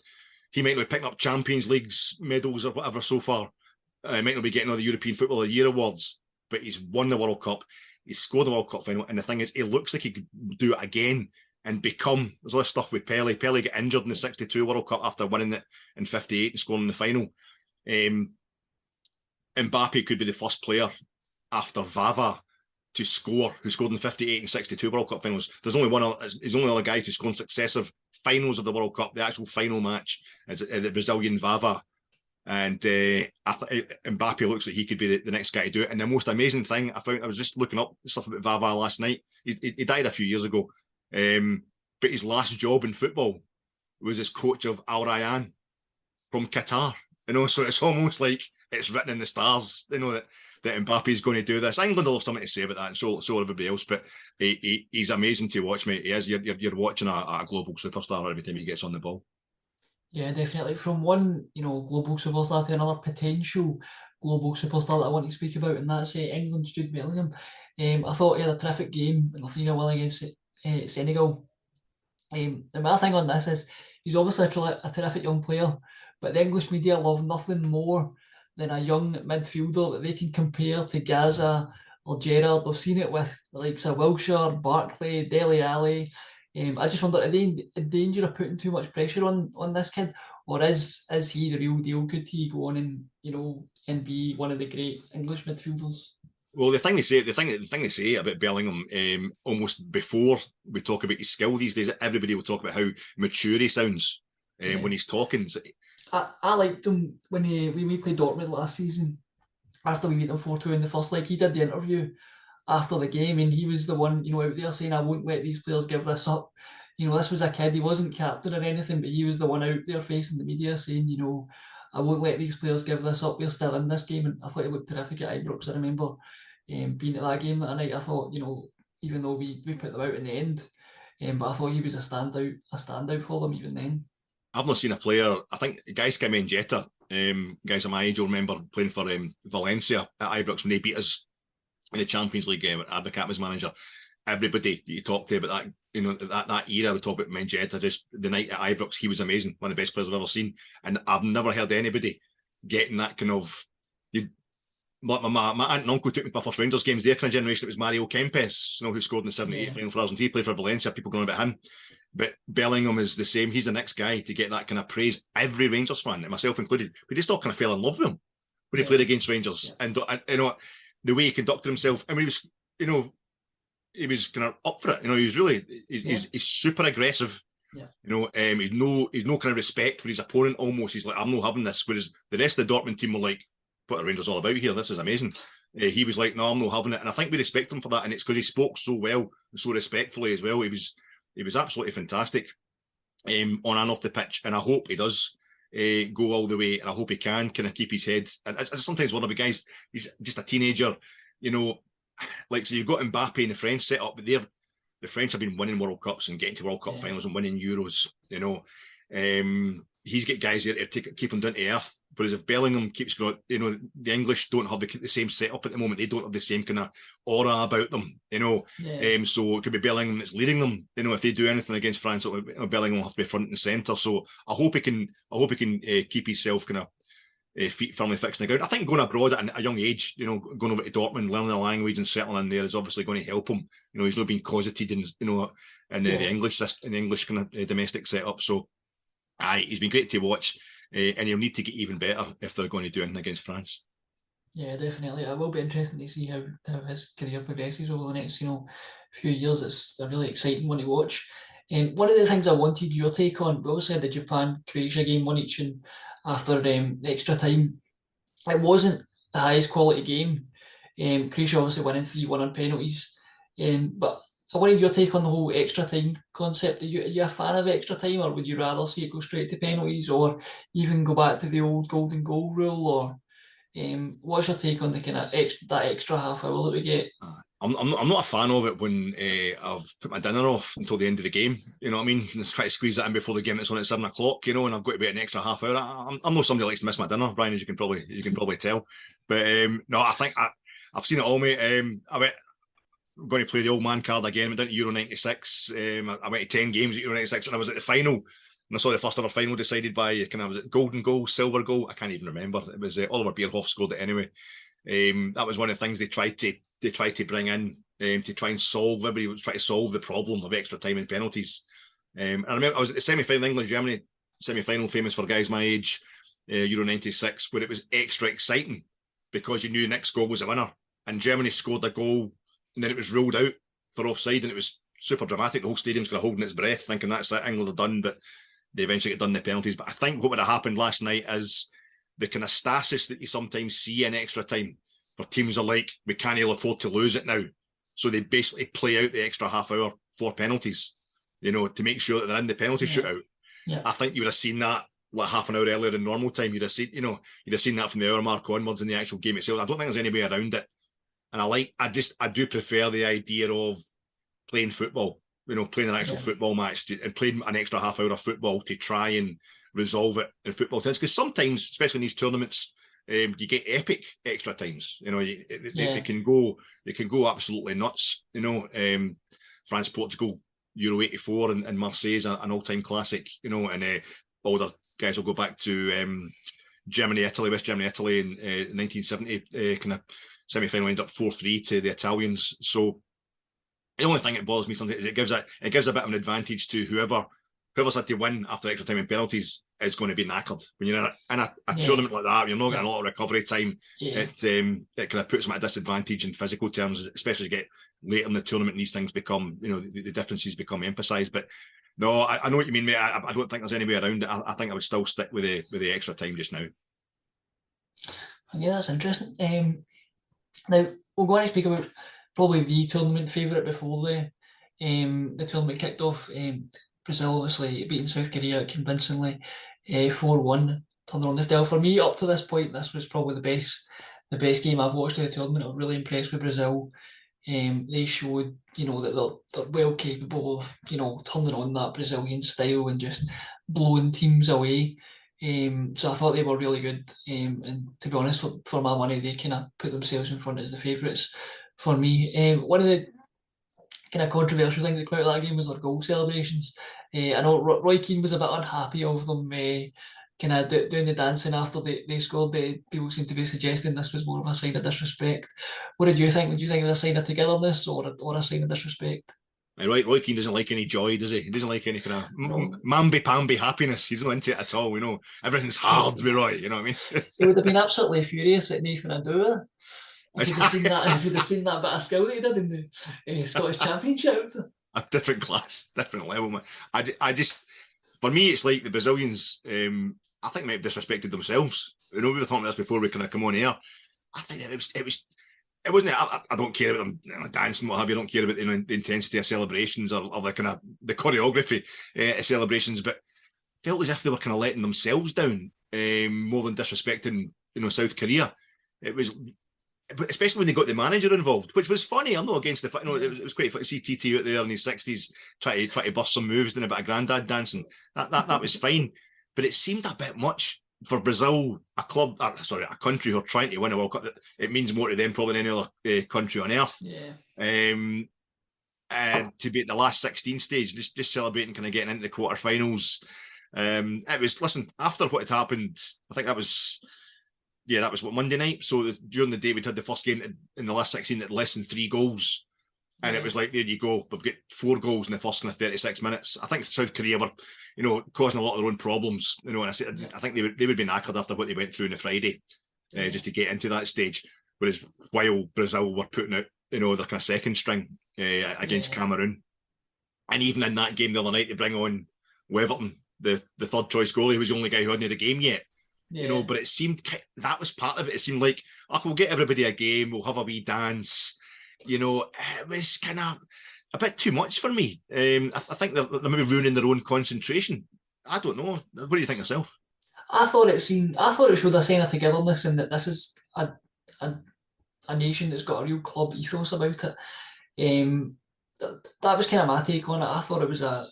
he might not be picking up Champions Leagues medals or whatever so far. Uh, he might not be getting all the European Football of the Year awards, but he's won the World Cup. He scored the World Cup final, and the thing is, he looks like he could do it again and become. There's all this stuff with Pele. Pele got injured in the '62 World Cup after winning it in '58 and scoring in the final. Um, Mbappe could be the first player after Vava to score, who scored in 58 and 62 World Cup finals. There's only one he's only other guy to score in successive finals of the World Cup. The actual final match is the Brazilian Vava. And uh, I th- Mbappe looks like he could be the, the, next guy to do it. And the most amazing thing I found, I was just looking up stuff about Vava last night. He, he, he died a few years ago, um, but his last job in football was as coach of Al Rayyan from Qatar. You know, so it's almost like it's written in the stars, They know, that, that is going to do this. England will have something to say about that, and so, so everybody else. But he, he, he's amazing to watch, mate. He is. You're, you're watching a, a global superstar every time he gets on the ball. Yeah, definitely. From one, you know, global superstar to another potential global superstar that I want to speak about, and that's uh, England's Jude Bellingham. Um, I thought he had a terrific game in the 3 0 against uh, Senegal. Um, the main thing on this is he's obviously a, a terrific young player, but the English media love nothing more than a young midfielder that they can compare to Gazza or Gerrard. We've seen it with the likes of Wilshere, Barkley, Dele Alli. Um, I just wonder, are they in danger of putting too much pressure on on this kid, or is is he the real deal? Could he go on and you know and be one of the great English midfielders? Well, the thing they say, the thing, the thing they say about Bellingham, um, almost before we talk about his skill these days, everybody will talk about how mature he sounds um, yeah. when he's talking. I, I liked him when he when we played Dortmund last season. After we beat them four two in the first leg, he did the interview after the game, and he was the one you know out there saying, "I won't let these players give this up." You know, this was a kid. He wasn't captain or anything, but he was the one out there facing the media saying, "You know, I won't let these players give this up. We're still in this game." And I thought he looked terrific at Ibrox. I remember um, being at that game that night. I thought, you know, even though we, we put them out in the end, um, but I thought he was a standout a standout for them even then. I've not seen a player. I think Gaizka Mendieta, um, guys of my age will remember playing for um, Valencia at Ibrox when they beat us in the Champions League game. Advocaat was manager. Everybody that you talk to about that, you know, that that era, we talk about Mendieta. Just the night at Ibrox, he was amazing, one of the best players I've ever seen. And I've never heard anybody getting that kind of. My, my, my aunt and uncle took me to my first Rangers games. Their kind of generation, it was Mario Kempes, you know, who scored in the 78 yeah. final for us, and he played for Valencia. People going about him. But Bellingham is the same. He's the next guy to get that kind of praise. Every Rangers fan, myself included, we just all kind of fell in love with him when he played against Rangers. Yeah. And, and, you know, the way he conducted himself. I mean, he was, you know, he was kind of up for it. You know, he was really, he's, yeah. he's, he's, super aggressive. Yeah. You know, um, he's no, he's no kind of respect for his opponent. Almost, he's like, I'm not having this. Whereas the rest of the Dortmund team were like, what are Rangers all about here? This is amazing. Uh, he was like, no, I'm not having it. And I think we respect him for that. And it's because he spoke so well so respectfully as well. He was, he was absolutely fantastic um, on and off the pitch, and I hope he does uh, go all the way, and I hope he can kind of keep his head. And I, I sometimes one of the guys, he's just a teenager, you know, <sighs> like so you've got Mbappe and the French set up, but they're the French have been winning World Cups and getting to World Cup yeah. finals and winning Euros, you know. Um, he's got guys there to take, keep him down to earth. Whereas if Bellingham keeps going, you know, the English don't have the, the, same setup at the moment. They don't have the same kind of aura about them, you know. Yeah. Um, so it could be Bellingham that's leading them. You know, if they do anything against France, you know, Bellingham will have to be front and centre. So I hope he can. I hope he can uh, keep himself kind of uh, feet firmly fixed in the ground. I think going abroad at a young age, you know, going over to Dortmund, learning the language and settling in there is obviously going to help him. You know, he's not being cosseted in, you know, in uh, yeah. the English in the English kind of uh, domestic setup. So, aye, he's been great to watch uh, and he'll need to get even better if they're going to do anything against France. Yeah, definitely. It will be interesting to see how, how his career progresses over the next, you know, few years. It's a really exciting one to watch. And um, one of the things I wanted your take on, we also had the Japan Croatia game one each, and after um, the extra time, it wasn't the highest quality game. Um, Croatia obviously winning three one on penalties, um, but I wanted your take on the whole extra time concept. Are you, are you a fan of extra time, or would you rather see it go straight to penalties, or even go back to the old golden goal rule? Or um, what's your take on the kind of that extra half hour that we get? I'm, I'm, I'm not a fan of it when uh, I've put my dinner off until the end of the game. You know what I mean? Just try to squeeze that in before the game It's on at seven o'clock. You know, and I've got to be an extra half hour. I'm, I'm not somebody who likes to miss my dinner, Brian, as you can probably you can probably tell. But um, no, I think I, I've seen it all, mate. Um, I mean, Going to play the old man card again. Went down to Euro 96. Um, I went to 10 games at Euro 96 and I was at the final. And I saw the first ever final decided by kind of was it golden goal, silver goal. I can't even remember. It was uh, Oliver Bierhoff scored it anyway. Um, that was one of the things they tried to they tried to bring in um, to try and solve. Everybody was trying to solve the problem of extra time and penalties. Um, and I remember I was at the semi final England Germany semi final, famous for guys my age, uh, Euro 96, where it was extra exciting because you knew the next goal was a winner. And Germany scored a goal and then it was ruled out for offside, and it was super dramatic. The whole stadium's kind of holding its breath, thinking that's it, England are done, but they eventually get done the penalties. But I think what would have happened last night is the kind of stasis that you sometimes see in extra time, where teams are like, we can't afford to lose it now. So they basically play out the extra half hour for penalties, you know, to make sure that they're in the penalty yeah. shootout. Yeah. I think you would have seen that like half an hour earlier in normal time. You'd have seen, you know, you'd have seen that from the hour mark onwards in the actual game itself. I don't think there's any way around it and I like I just I do prefer the idea of playing football you know, playing an actual Yeah. football match to, and playing an extra half hour of football to try and resolve it in football terms. Because sometimes, especially in these tournaments, um, you get epic extra times. You know, you, they, they- Yeah. they can go, they can go absolutely nuts. You know, um, France, Portugal, Euro '84, and, and Marseille is an all-time classic. You know, and uh, older guys will go back to um, Germany, Italy, West Germany, Italy in uh, 1970, uh, kind of semi-final ended up four-three to the Italians. So the only thing that bothers me sometimes is it gives a it gives a bit of an advantage to whoever whoever's had to win after extra time and penalties is going to be knackered. When you're in a, in a, a Yeah. tournament like that, you're not getting a lot of recovery time. Yeah, It um it kind of puts them at a disadvantage in physical terms, especially as you get later in the tournament. These things become you know the, the differences become emphasised. But no, I, I know what you mean, mate. I, I don't think there's any way around it. I, I think I would still stick with the with the extra time just now. yeah, that's interesting. Um, now we're going to speak about probably the tournament favourite before the um the tournament kicked off. Um, Brazil obviously beating South Korea convincingly, four one. Turned on this deal for me up to this point. This was probably the best the best game I've watched of the tournament. I'm really impressed with Brazil. Um, they showed, you know, that they're, they're well capable of, you know, turning on that Brazilian style and just blowing teams away. Um, so I thought they were really good. Um, and to be honest, for, for my money, they kind of put themselves in front as the favourites for me. Um, one of the kind of controversial things that of that game was their goal celebrations. Uh, I know Roy Keane was a bit unhappy of them. Uh, kind of do, doing the dancing after they, they scored. They, people seem to be suggesting this was more of a sign of disrespect. What did you think? Did you think it was a sign of togetherness or or a sign of disrespect? And Roy, Roy Keane doesn't like any joy, does he? He doesn't like any kind of No. mamby pamby happiness. He's not into it at all. You know, everything's hard with Roy. You know what I mean? <laughs> He would have been absolutely furious at Nathan Adua. If you'd have seen that, if you'd have seen that bit of skill that he did in the uh, Scottish Championship. a different class, different level. Man. I, I just, for me, it's like the Brazilians. Um, I think might have disrespected themselves. You know, we were talking about this before we kind of come on air. I think it was, it was, it wasn't. I, I- don't care about them you know, dancing, what have you. I don't care about you know, the intensity of celebrations or, or the kind of the choreography uh, of celebrations, but felt as if they were kind of letting themselves down um, more than disrespecting, you know, South Korea. It was especially when they got the manager involved, which was funny. I'm not against the. You know, it was, it was quite funny to see Tite out there in his sixties try to try to bust some moves, doing a bit of granddad dancing. That that that was fine, but it seemed a bit much for Brazil, a club, uh, sorry, a country who are trying to win a World Cup. It means more to them probably than any other uh, country on earth. Yeah. Um, and to be at the last 16 stage, just just celebrating, kind of getting into the quarterfinals. Um, it was listen after what had happened. I think that was yeah, that was what Monday night. So during the day, we'd had the first game in- in the last 16 at less than three goals. And it was like, there you go. We've got four goals in the first kind of 36 minutes. I think South Korea were, you know, causing a lot of their own problems. You know, and I, said, Yeah. I think they would, they would be knackered after what they went through on the Friday, uh, just to get into that stage. Whereas while Brazil were putting out, you know, their kind of second string uh, against Yeah. Cameroon. And even in that game the other night, they bring on Weverton, the, the third choice goalie, who's the only guy who hadn't had a game yet you know, but it seemed that was part of it. It seemed like, oh, we'll get everybody a game, we'll have a wee dance. You know, it was kind of a bit too much for me. Um, I, I think they're, they're maybe ruining their own concentration. I don't know. What do you think yourself? I thought it seemed. I thought it showed a sign of togetherness, and that this is a a, a nation that's got a real club ethos about it. Um, th- that was kind of my take on it. I thought it was a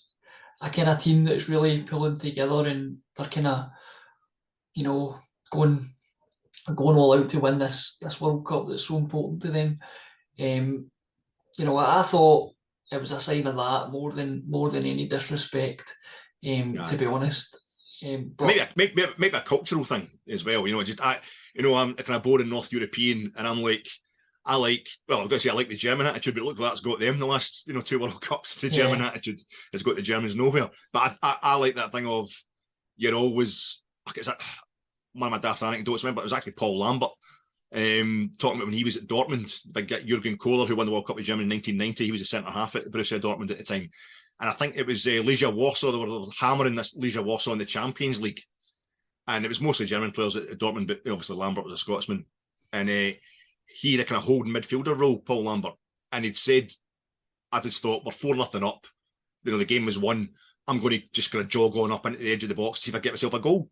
a kind of team that's really pulling together, and they're kind of, you know, going going all out to win this this World Cup that's so important to them. Um, you know, I, thought it was a sign of that more than more than any disrespect. Um, to be honest. Um, but Maybe a, maybe, maybe a cultural thing as well. You know, just I, you know, I'm a kind of born boring North European, and I'm like, I like. Well, I've got to say, I like the German attitude, but look, that's got them the last, you know, two <laughs> World Cups. The German Yeah. attitude has got the Germans nowhere. But I, I, I like that thing of you're always. like, It's a, one of my daft anecdotes. Remember, it was actually Paul Lambert um, talking about when he was at Dortmund. Jurgen Kohler, who won the World Cup with Germany in 1990. He was a centre half at Borussia Dortmund at the time. And I think it was uh, Legia Warsaw. They were hammering this Legia Warsaw in the Champions League and it was mostly German players at Dortmund, but obviously Lambert was a Scotsman, and uh, he had a kind of holding midfielder role, Paul Lambert, and he'd said at his thought, we're four nothing up, you know the game was won. I'm going to just kind of jog on up into the edge of the box see if I get myself a goal.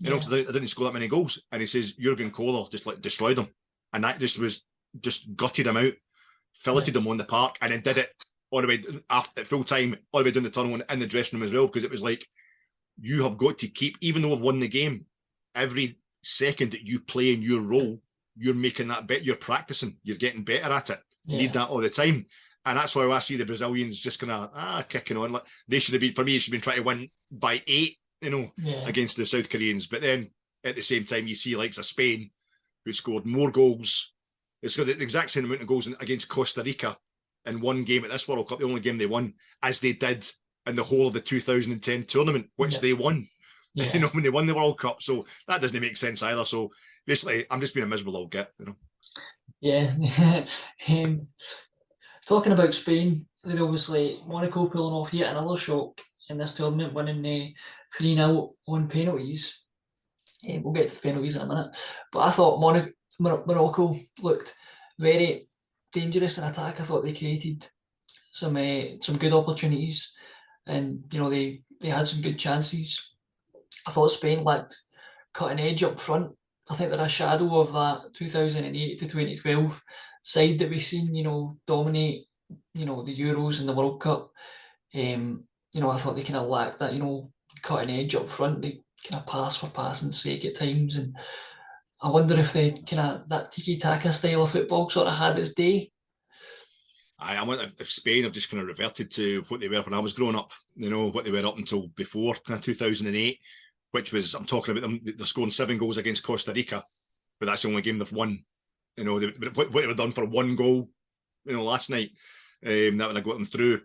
You know, I didn't- score that many goals, and he says Jurgen Kohler just like destroyed him, and that just was just gutted him out, filleted him on the park, and then did it all the way after full time, all the way down the tunnel and in the dressing room as well, because it was like you have got to keep, even though I've won the game, every second that you play in your role, you're making that bet. You're practicing. You're getting better at it. You need that all the time. And that's why I see the Brazilians just kind of ah kicking on. Like they should have been for me. Should have been trying to win by eight, you know, yeah. against the South Koreans. But then at the same time, you see likes of Spain, who scored more goals. It's got the exact same amount of goals against Costa Rica in one game at this World Cup, the only game they won, as they did in the whole of the 2010 tournament, which yeah. they won. <laughs> Yeah. You know, when they won the World Cup. So that doesn't make sense either. So basically, I'm just being a miserable old git, you know. Yeah. <laughs> um, talking about Spain, they're obviously Monaco pulling off yet another shock in this tournament, winning the 3 0 on penalties. Um, we'll get to the penalties in a minute. But I thought Monaco, Morocco looked very dangerous in attack. I thought they created some uh, some good opportunities, and you know they they had some good chances. I thought Spain lacked cutting edge up front. I think they're a shadow of that 2008 to 2012 side that we've seen, you know, dominate, you know, the Euros and the World Cup. Um, you know, I thought they kind of lacked that, you know, cutting edge up front. They kind of pass for passing sake at times, and I wonder if they kind of that tiki taka style of football sort of had its day. I, I wonder if Spain have just kind of reverted to what they were when I was growing up. You know what they were up until before kind of 2008 which was I'm talking about them. They're scoring seven goals against Costa Rica, but that's the only game they've won. You know, they, what, what they've done for one goal, you know, last night, um, that would have got them through.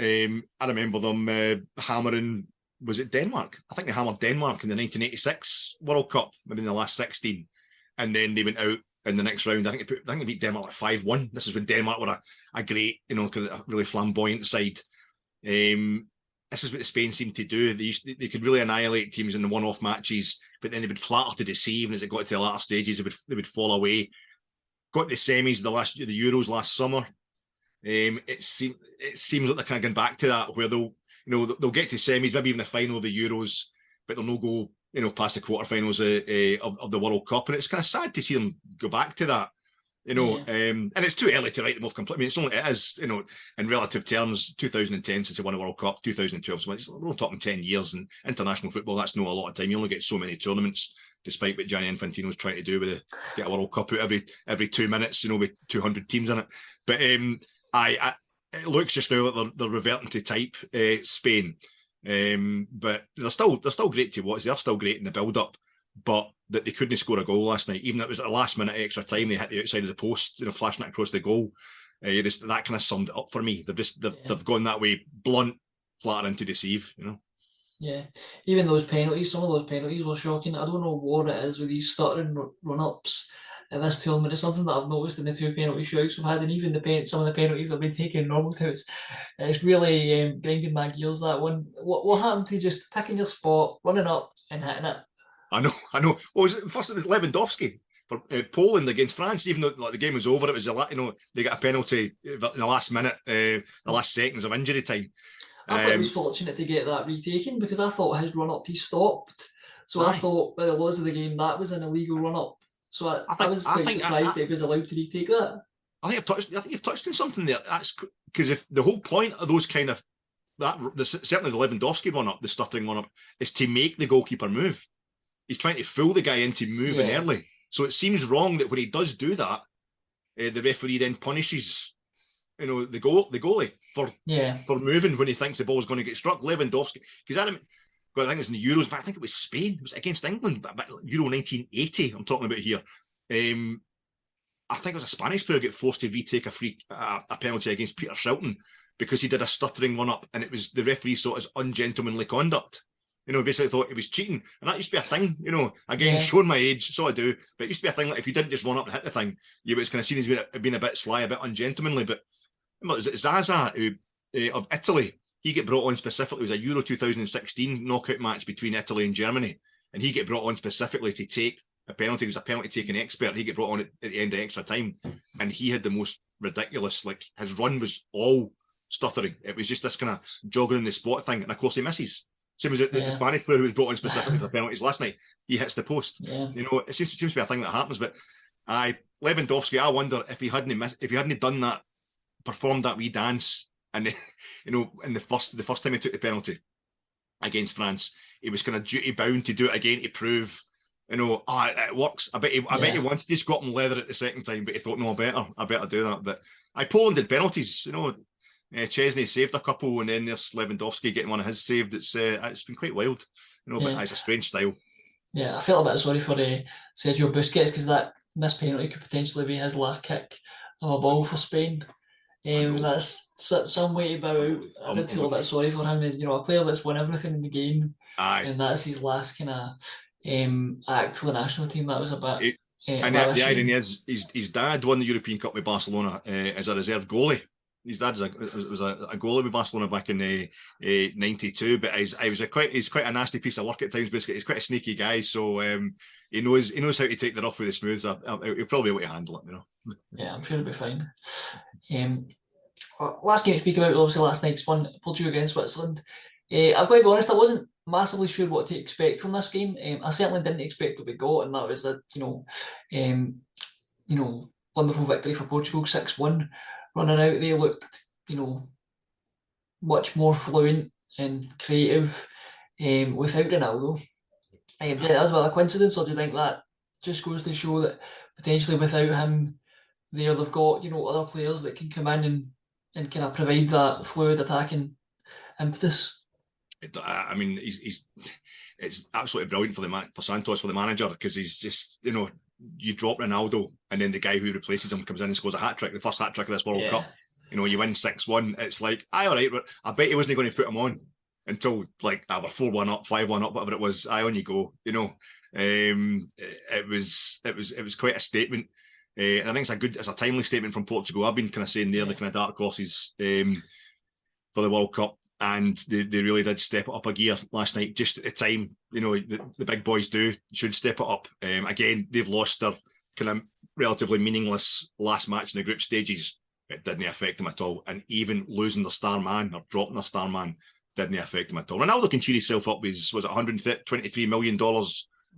Um, I remember them uh, hammering. Was it Denmark? I think they hammered Denmark in the 1986 World Cup, maybe in the last 16, and then they went out in the next round. I think they, put, I think they beat Denmark like five one. This is when Denmark were a, a great, you know, really flamboyant side. Um, this is what Spain seemed to do. They they could really annihilate teams in the one-off matches, but then they would flatter to deceive, and as it got to the latter stages, they would they would fall away. Got the semis the last the Euros last summer. Um, it seems it seems like they're kind of going back to that, where they'll you know they'll get to semis, maybe even the final of the Euros, but they'll not go you know past the quarterfinals uh, uh, of, of the World Cup, and it's kind of sad to see them go back to that you know, yeah. um, and it's too early to write them off completely. I mean, it's only it is, you know, in relative terms, 2010 since they won a World Cup, 2012. So we're only talking 10 years in international football. That's not a lot of time. You only get so many tournaments, despite what Gianni Infantino's trying to do with the get a World Cup out every every two minutes, you know, with 200 teams in it. But um, I, I it looks just now that they're, they're reverting to type uh, Spain. Um, but they're still they're still great to watch. They're still great in the build up but that they couldn't score a goal last night. Even though it was at the last minute extra time, they hit the outside of the post, you know, flashing it across the goal. Uh, just, that kind of summed it up for me. They've just they've, yeah. they've gone that way, blunt, flattering to deceive. You know. Yeah, even those penalties, some of those penalties were shocking. I don't know what it is with these stuttering run ups in this tournament. It's something that I've noticed in the two penalty shootouts we've had, and even the pen, some of the penalties that have been taken in normal times. It's really um, grinding my gears. That one. What what happened to just picking your spot, running up and hitting it? I know, <laughs> I know. What was it? First, it was Lewandowski for uh, Poland against France. Even though like the game was over, it was a you know they got a penalty in the last minute, uh, the last seconds of injury time. I um, thought he was fortunate to get that retaken because I thought his run up he stopped. So aye. I thought by the laws of the game that was an illegal run up. So I, I, think, I was quite I think, surprised I, that he was allowed to retake that. I think I've touched. I think you've touched on something there. That's because if the whole point of those kind of that the, certainly the Lewandowski one up, the stuttering one up, is to make the goalkeeper move he's trying to fool the guy into moving yeah. early. So it seems wrong that when he does do that, uh, the referee then punishes, you know, the goal the goalie for yeah for moving when he thinks the ball's going to get struck. Lewandowski, because I, I think it was in the Euros, but I think it was Spain. It was against England, but, but Euro 1980. I'm talking about here. Um, I think it was a Spanish player get forced to retake a free uh, a penalty against Peter Shilton because he did a stuttering run up, and it was the referee saw it as ungentlemanly conduct you know, basically thought it was cheating. And that used to be a thing, you know, again, yeah. showing my age, so I do. But it used to be a thing like if you didn't just run up and hit the thing, you was kind of seen as being, being a bit sly, a bit ungentlemanly. But was it Zaza who, uh, of Italy? He get brought on specifically. It was a Euro 2016 knockout match between Italy and Germany. And he get brought on specifically to take a penalty. He was a penalty taking expert. He get brought on at, at the end of extra time. And he had the most ridiculous, like his run was all stuttering. It was just this kind of jogging in the spot thing. And of course he misses. Same as the, yeah. the, Spanish player who was brought in specifically for <laughs> penalties last night. He hits the post. Yeah. You know, it seems, it seems to be a thing that happens. But I Lewandowski, I wonder if he hadn't if he hadn't done that, performed that wee dance and <laughs> you know, in the first the first time he took the penalty against France, he was kind of duty bound to do it again to prove, you know, ah, oh, it works. I bet he, I yeah. bet he wanted to squat him leather at the second time, but he thought, no, I better, I better do that. But I Poland did penalties, you know. Uh, Szczesny saved a couple, and then there's Lewandowski getting one of his saved. It's uh, it's been quite wild, you know. Yeah. But it's a strange style. Yeah, I felt a bit sorry for uh, Sergio Busquets because that missed penalty could potentially be his last kick of a ball for Spain. Um, that's some way to bow out. I did feel a bit sorry for him. You know, a player that's won everything in the game, Aye. and that's his last kind of um, act for the national team. That was a bit. It, uh, and the, the irony is, his, his dad won the European Cup with Barcelona uh, as a reserve goalie his dad was a, was a, a goalie with Barcelona back in the uh, '92, but he's, he was a quite he's quite a nasty piece of work at times. Basically, he's quite a sneaky guy, so um, he knows he knows how to take the rough with the smooth. So he'll probably be able to handle it, you know. Yeah, I'm sure he'll be fine. Um, last game to speak about, obviously last night's one, Portugal against Switzerland. Uh, I've got to be honest, I wasn't massively sure what to expect from this game. Um, I certainly didn't expect what we got, and that was a you know, um, you know, wonderful victory for Portugal, six one running out, they looked, you know, much more fluent and creative um, without Ronaldo. Um, yeah, that's well a coincidence, or do you think that just goes to show that potentially without him there, they've got you know other players that can come in and, and kind of provide that fluid attacking impetus. I mean, he's, he's it's absolutely brilliant for the man, for Santos for the manager because he's just you know you drop Ronaldo and then the guy who replaces him comes in and scores a hat trick, the first hat trick of this World yeah. Cup. You know, you win six one. It's like, I all right, I bet he wasn't going to put him on until like were four one up, five one up, whatever it was. I on you go. You know, um, it was it was it was quite a statement. Uh, and I think it's a good, it's a timely statement from Portugal. I've been kind of saying they're the kind of dark horses um, for the World Cup and they, they really did step it up a gear last night, just at the time, you know, the, the big boys do, should step it up. Um, again, they've lost their kind of relatively meaningless last match in the group stages. It didn't affect them at all. And even losing the star man or dropping the star man didn't affect them at all. Ronaldo can cheer himself up with, was it $123 million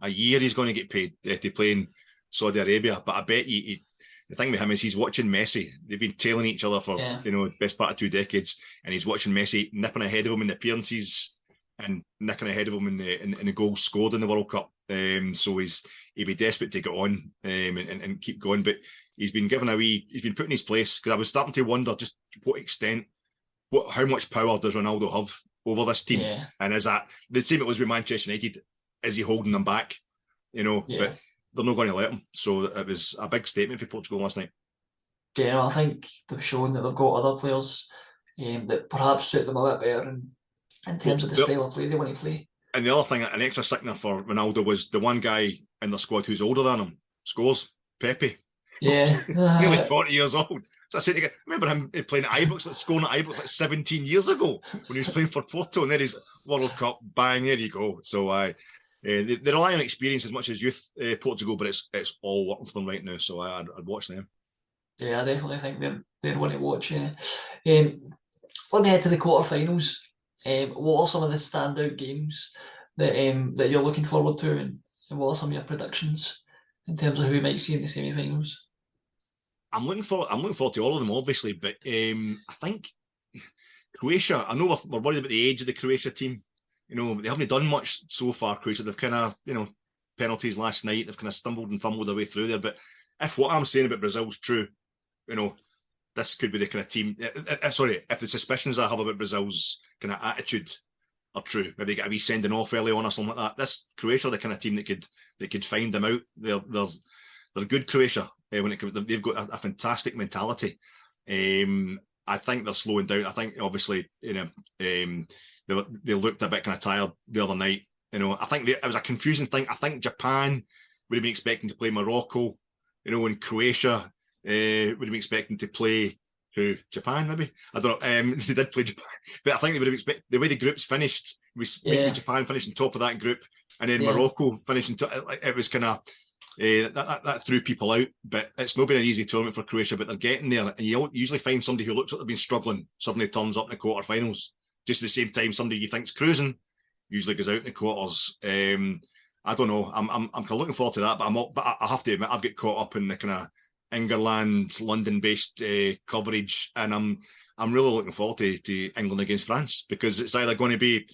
a year he's going to get paid uh, to play in Saudi Arabia. But I bet you, he, the thing with him is he's watching Messi. They've been tailing each other for yeah. you know best part of two decades, and he's watching Messi nipping ahead of him in the appearances and nicking ahead of him in the in, in the goals scored in the World Cup. Um, so he's he'd be desperate to get on um, and, and, and, keep going, but he's been given a wee. He's been put in his place because I was starting to wonder just what extent, what how much power does Ronaldo have over this team, yeah. and is that the same it was with Manchester United? Is he holding them back? You know, yeah. but they're not going to let them. So it was a big statement for Portugal last night. Yeah, I think they've shown that they've got other players um, that perhaps suit them a bit better in, in terms of the style of play they want to play. And the other thing, an extra sickener for Ronaldo was the one guy in the squad who's older than him scores, Pepe. Yeah. <laughs> nearly <laughs> 40 years old. So I said again, remember him playing at Ibrox, scoring at Ibrox like 17 years ago when he was playing for Porto, and then his World Cup, bang, there you go. So I, they, they, rely on experience as much as youth uh, Portugal, but it's it's all working for them right now. So I, would I'd watch them. Yeah, I definitely think they're they're one to watch. Yeah. Um, looking ahead to the quarterfinals, um, what are some of the standout games that um, that you're looking forward to, and, and what are some of your predictions in terms of who we might see in the semi-finals? I'm looking for I'm looking forward to all of them, obviously, but um, I think Croatia. I know we're, we're worried about the age of the Croatia team, you know, they haven't done much so far, Croatia. They've kind of, you know, penalties last night. They've kind of stumbled and fumbled their way through there. But if what I'm saying about Brazil's true, you know, this could be the kind of team. Uh, uh, sorry, if the suspicions I have about Brazil's kind of attitude are true, maybe they get a wee sending off early on or something like that. This Croatia, the kind of team that could that could find them out. They're they're they're good Croatia uh, when it comes. They've got a, a fantastic mentality. Um, I think they're slowing down. I think obviously, you know, um, they they looked a bit kind of tired the other night. You know, I think they, it was a confusing thing. I think Japan would have been expecting to play Morocco. You know, and Croatia uh, would have been expecting to play who Japan maybe I don't know. Um, <laughs> they did play Japan, but I think they would have expected the way the groups finished. We yeah. Japan finishing top of that group, and then yeah. Morocco finishing. To, it was kind of uh, that, that, that, threw people out, but it's not been an easy tournament for Croatia. But they're getting there, and you usually find somebody who looks like they've been struggling suddenly turns up in the quarterfinals. Just at the same time, somebody you think's cruising usually goes out in the quarters. Um, I don't know. I'm I'm I'm kind of looking forward to that, but I'm but I have to admit I've got caught up in the kind of England, London-based uh, coverage, and I'm I'm really looking forward to, to England against France because it's either going to be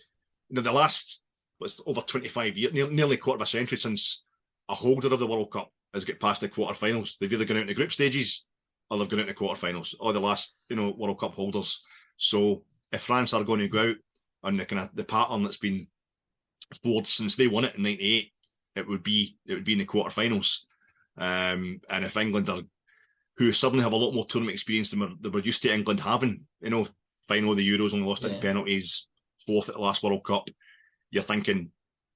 you know, the last what's over 25 years, nearly quarter of a century since a holder of the World Cup has got past the quarterfinals. They've either gone out in the group stages or they've gone out in the quarterfinals, or the last you know World Cup holders. So if France are going to go out on the kind of the pattern that's been forward since they won it in '98, it would be it would be in the quarterfinals. Um, and if England are who suddenly have a lot more tournament experience than we're, used to England having, you know, final of the Euros only lost yeah. in penalties, fourth at the last World Cup, you're thinking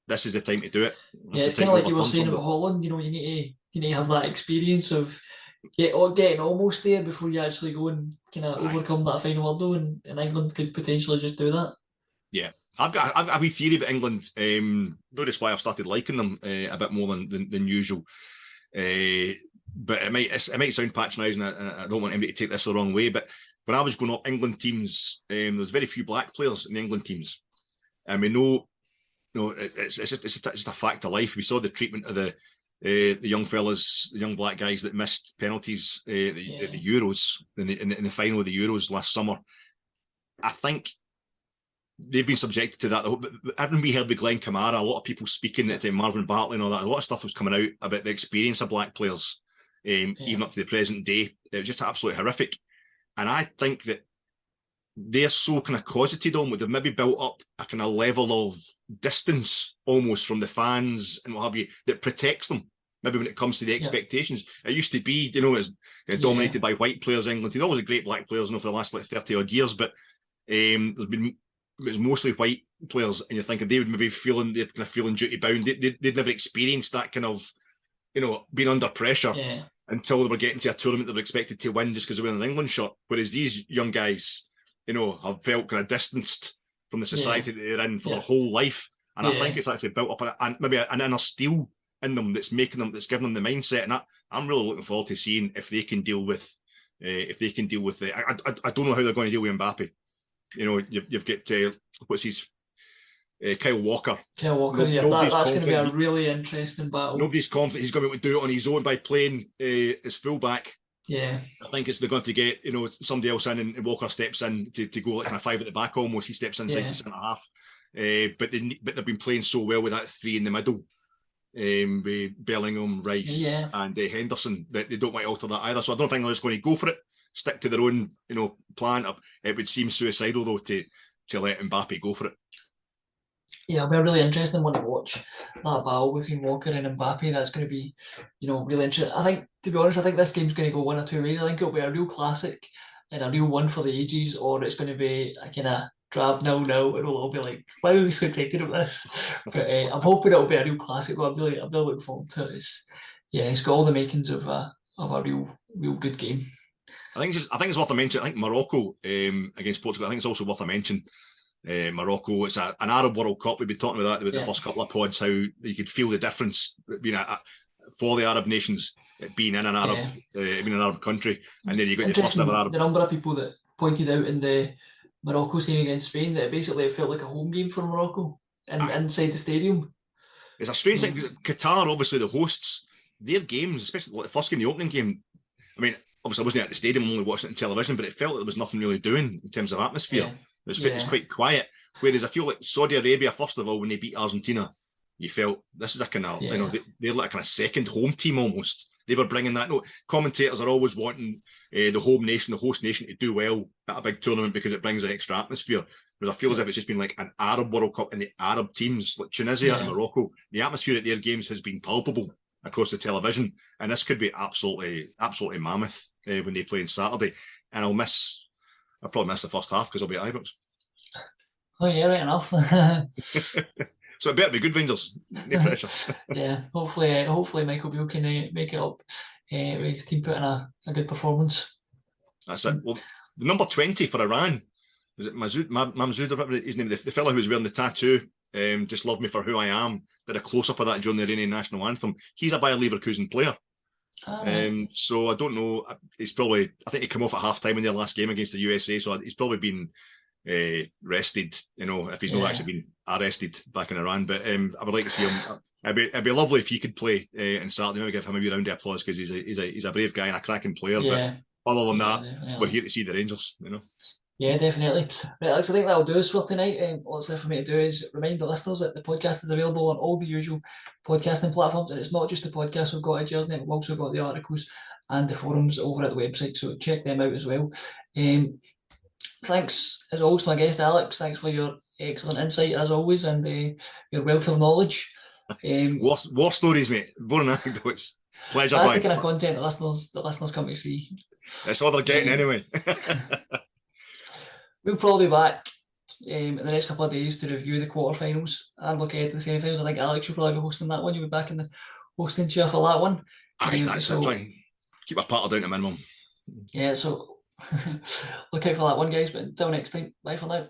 this is the time to do it. This yeah, it's kind of like you were saying about Holland. You know, you need to you need to have that experience of get getting almost there before you actually go and kind of overcome that final hurdle, and, and England could potentially just do that. Yeah, I've got I've got a wee theory about England. Um, notice why I've started liking them uh, a bit more than than, than usual. Uh, but it might it might sound patronising. I, I don't want anybody to take this the wrong way. But when I was growing up, England teams um, there's very few black players in the England teams, and we know, you know, it's it's just, it's just a fact of life. We saw the treatment of the uh, the young fellas, the young black guys that missed penalties uh, the, yeah. the Euros in the, in the, in the final of the Euros last summer. I think they've been subjected to that. Having been held with Glenn Kamara, a lot of people speaking at uh, Marvin Bartley and all that, a lot of stuff was coming out about the experience of black players, um, yeah. even up to the present day. It was just absolutely horrific. And I think that they're so kind of closeted on, with they've maybe built up a kind of level of distance almost from the fans and what have you that protects them. Maybe when it comes to the expectations, yeah. it used to be, you know, it was uh, dominated yeah. by white players. England, there's always a great black players, you know, for the last like thirty odd years, but um, there's been it was mostly white players, and you're thinking they would maybe feeling they're kind of feeling duty bound. They, they, would never experienced that kind of, you know, being under pressure yeah. until they were getting to a tournament they were expected to win just because they were in an England shot. Whereas these young guys, you know, have felt kind of distanced from the society yeah. that they're in for yeah. their whole life. And I think it's actually built up and maybe an inner steel in them that's making them, that's giving them the mindset. And I, I'm really looking forward to seeing if they can deal with, uh, if they can deal with the. I, I, I don't know how they're going to deal with Mbappe you know, you've, you've got uh, what's his uh, Kyle Walker. Kyle Walker, no, yeah, that, that's going to be a really interesting battle. Nobody's confident he's going to be able to do it on his own by playing uh, as fullback. Yeah, I think it's they're going to get you know somebody else in, and Walker steps in to, to go like kind of five at the back almost. He steps inside yeah. to centre half. Uh, but they but they've been playing so well with that three in the middle. Um, with Bellingham, Rice, yeah. and uh, Henderson, that they don't want to alter that either. So I don't think they're just going to go for it stick to their own, you know, plan. It would seem suicidal though to to let Mbappe go for it. Yeah, it'll be a really interesting one to watch that battle between Walker and Mbappe. That's going to be, you know, really interesting. I think, to be honest, I think this game's going to go one or two ways. I think it'll be a real classic and a real one for the ages, or it's going to be a kind of drab no no. It'll all be like, why are we so excited about this? <laughs> But uh, I'm hoping it'll be a real classic. But I'm really, I'm really looking forward to it. It's, yeah, it's got all the makings of a of a real, real good game. I think it's, I think it's worth a mention. I think Morocco um, against Portugal. I think it's also worth a mention. Uh, Morocco. It's a, an Arab World Cup. We've been talking about that with yeah. the first couple of pods. How you could feel the difference being a, a, for the Arab nations being in an Arab, yeah. uh, being an Arab country, and then you got the first ever Arab. The number of people that pointed out in the Morocco's game against Spain that basically it felt like a home game for Morocco and ah. inside the stadium. It's a strange thing because Qatar, obviously the hosts, their games, especially the first game, the opening game. I mean, obviously I wasn't at the stadium, I only watching it on television, but it felt like there was nothing really doing in terms of atmosphere. Yeah. It, was, yeah. it was quite quiet. Whereas I feel like Saudi Arabia, first of all, when they beat Argentina, you felt this is a kind of, yeah. you know, they, are like a kind of second home team almost. They were bringing that. No, commentators are always wanting uh, the home nation, the host nation, to do well at a big tournament because it brings an extra atmosphere. Whereas I feel as if it's just been like an Arab World Cup and the Arab teams like Tunisia yeah. and Morocco. The atmosphere at their games has been palpable across the television, and this could be absolutely, absolutely mammoth uh, when they play on Saturday. And I'll miss, I'll probably miss the first half because I'll be at Ibrox. <laughs> Oh yeah, right enough. <laughs> <laughs> so it better be good Rangers. No pressure. yeah, hopefully, uh, hopefully Michael Beale can uh, make it up uh, with his team putting a, a good performance. That's it. Well, the number twenty for Iran is it Mazoud, Mamzoud, his name, the, the fellow who was wearing the tattoo um, just love me for who I am. Did a close up of that during the Iranian national anthem. He's a Bayer Leverkusen player. Oh. Um, so I don't know. He's probably. I think he came off at half time in their last game against the USA. So he's probably been uh, rested. You know, if he's not Yeah. actually been arrested back in Iran. But um, I would like to see him. It'd be, it'd be lovely if he could play uh, in Saturday. Maybe give him a wee round of applause because he's a he's a he's a brave guy and a cracking player. Yeah. But other than that, definitely. we're here to see the Rangers. You know. Yeah, definitely. Right, Alex, I think that'll do us for tonight. Um, what's left for me to do is remind the listeners that the podcast is available on all the usual podcasting platforms, and it's not just the podcast we've got at Gersnet, we've also got the articles and the forums over at the website, so check them out as well. Um, thanks as always, to my guest Alex. Thanks for your excellent insight as always and uh, your wealth of knowledge. Um, War, war stories, mate. Boring <laughs> anecdotes. Pleasure, that's the kind of content the listeners the listeners come to see. That's all they're getting Um, anyway. <laughs> We'll probably be back um, in the next couple of days to review the quarterfinals and look ahead to the semi-finals. I think Alex you'll probably be hosting that one. You'll be back in the hosting chair for that one. Aye, um, that's so- it. Keep our patter down to minimum. Yeah, so <laughs> look out for that one, guys. But until next time, bye for now.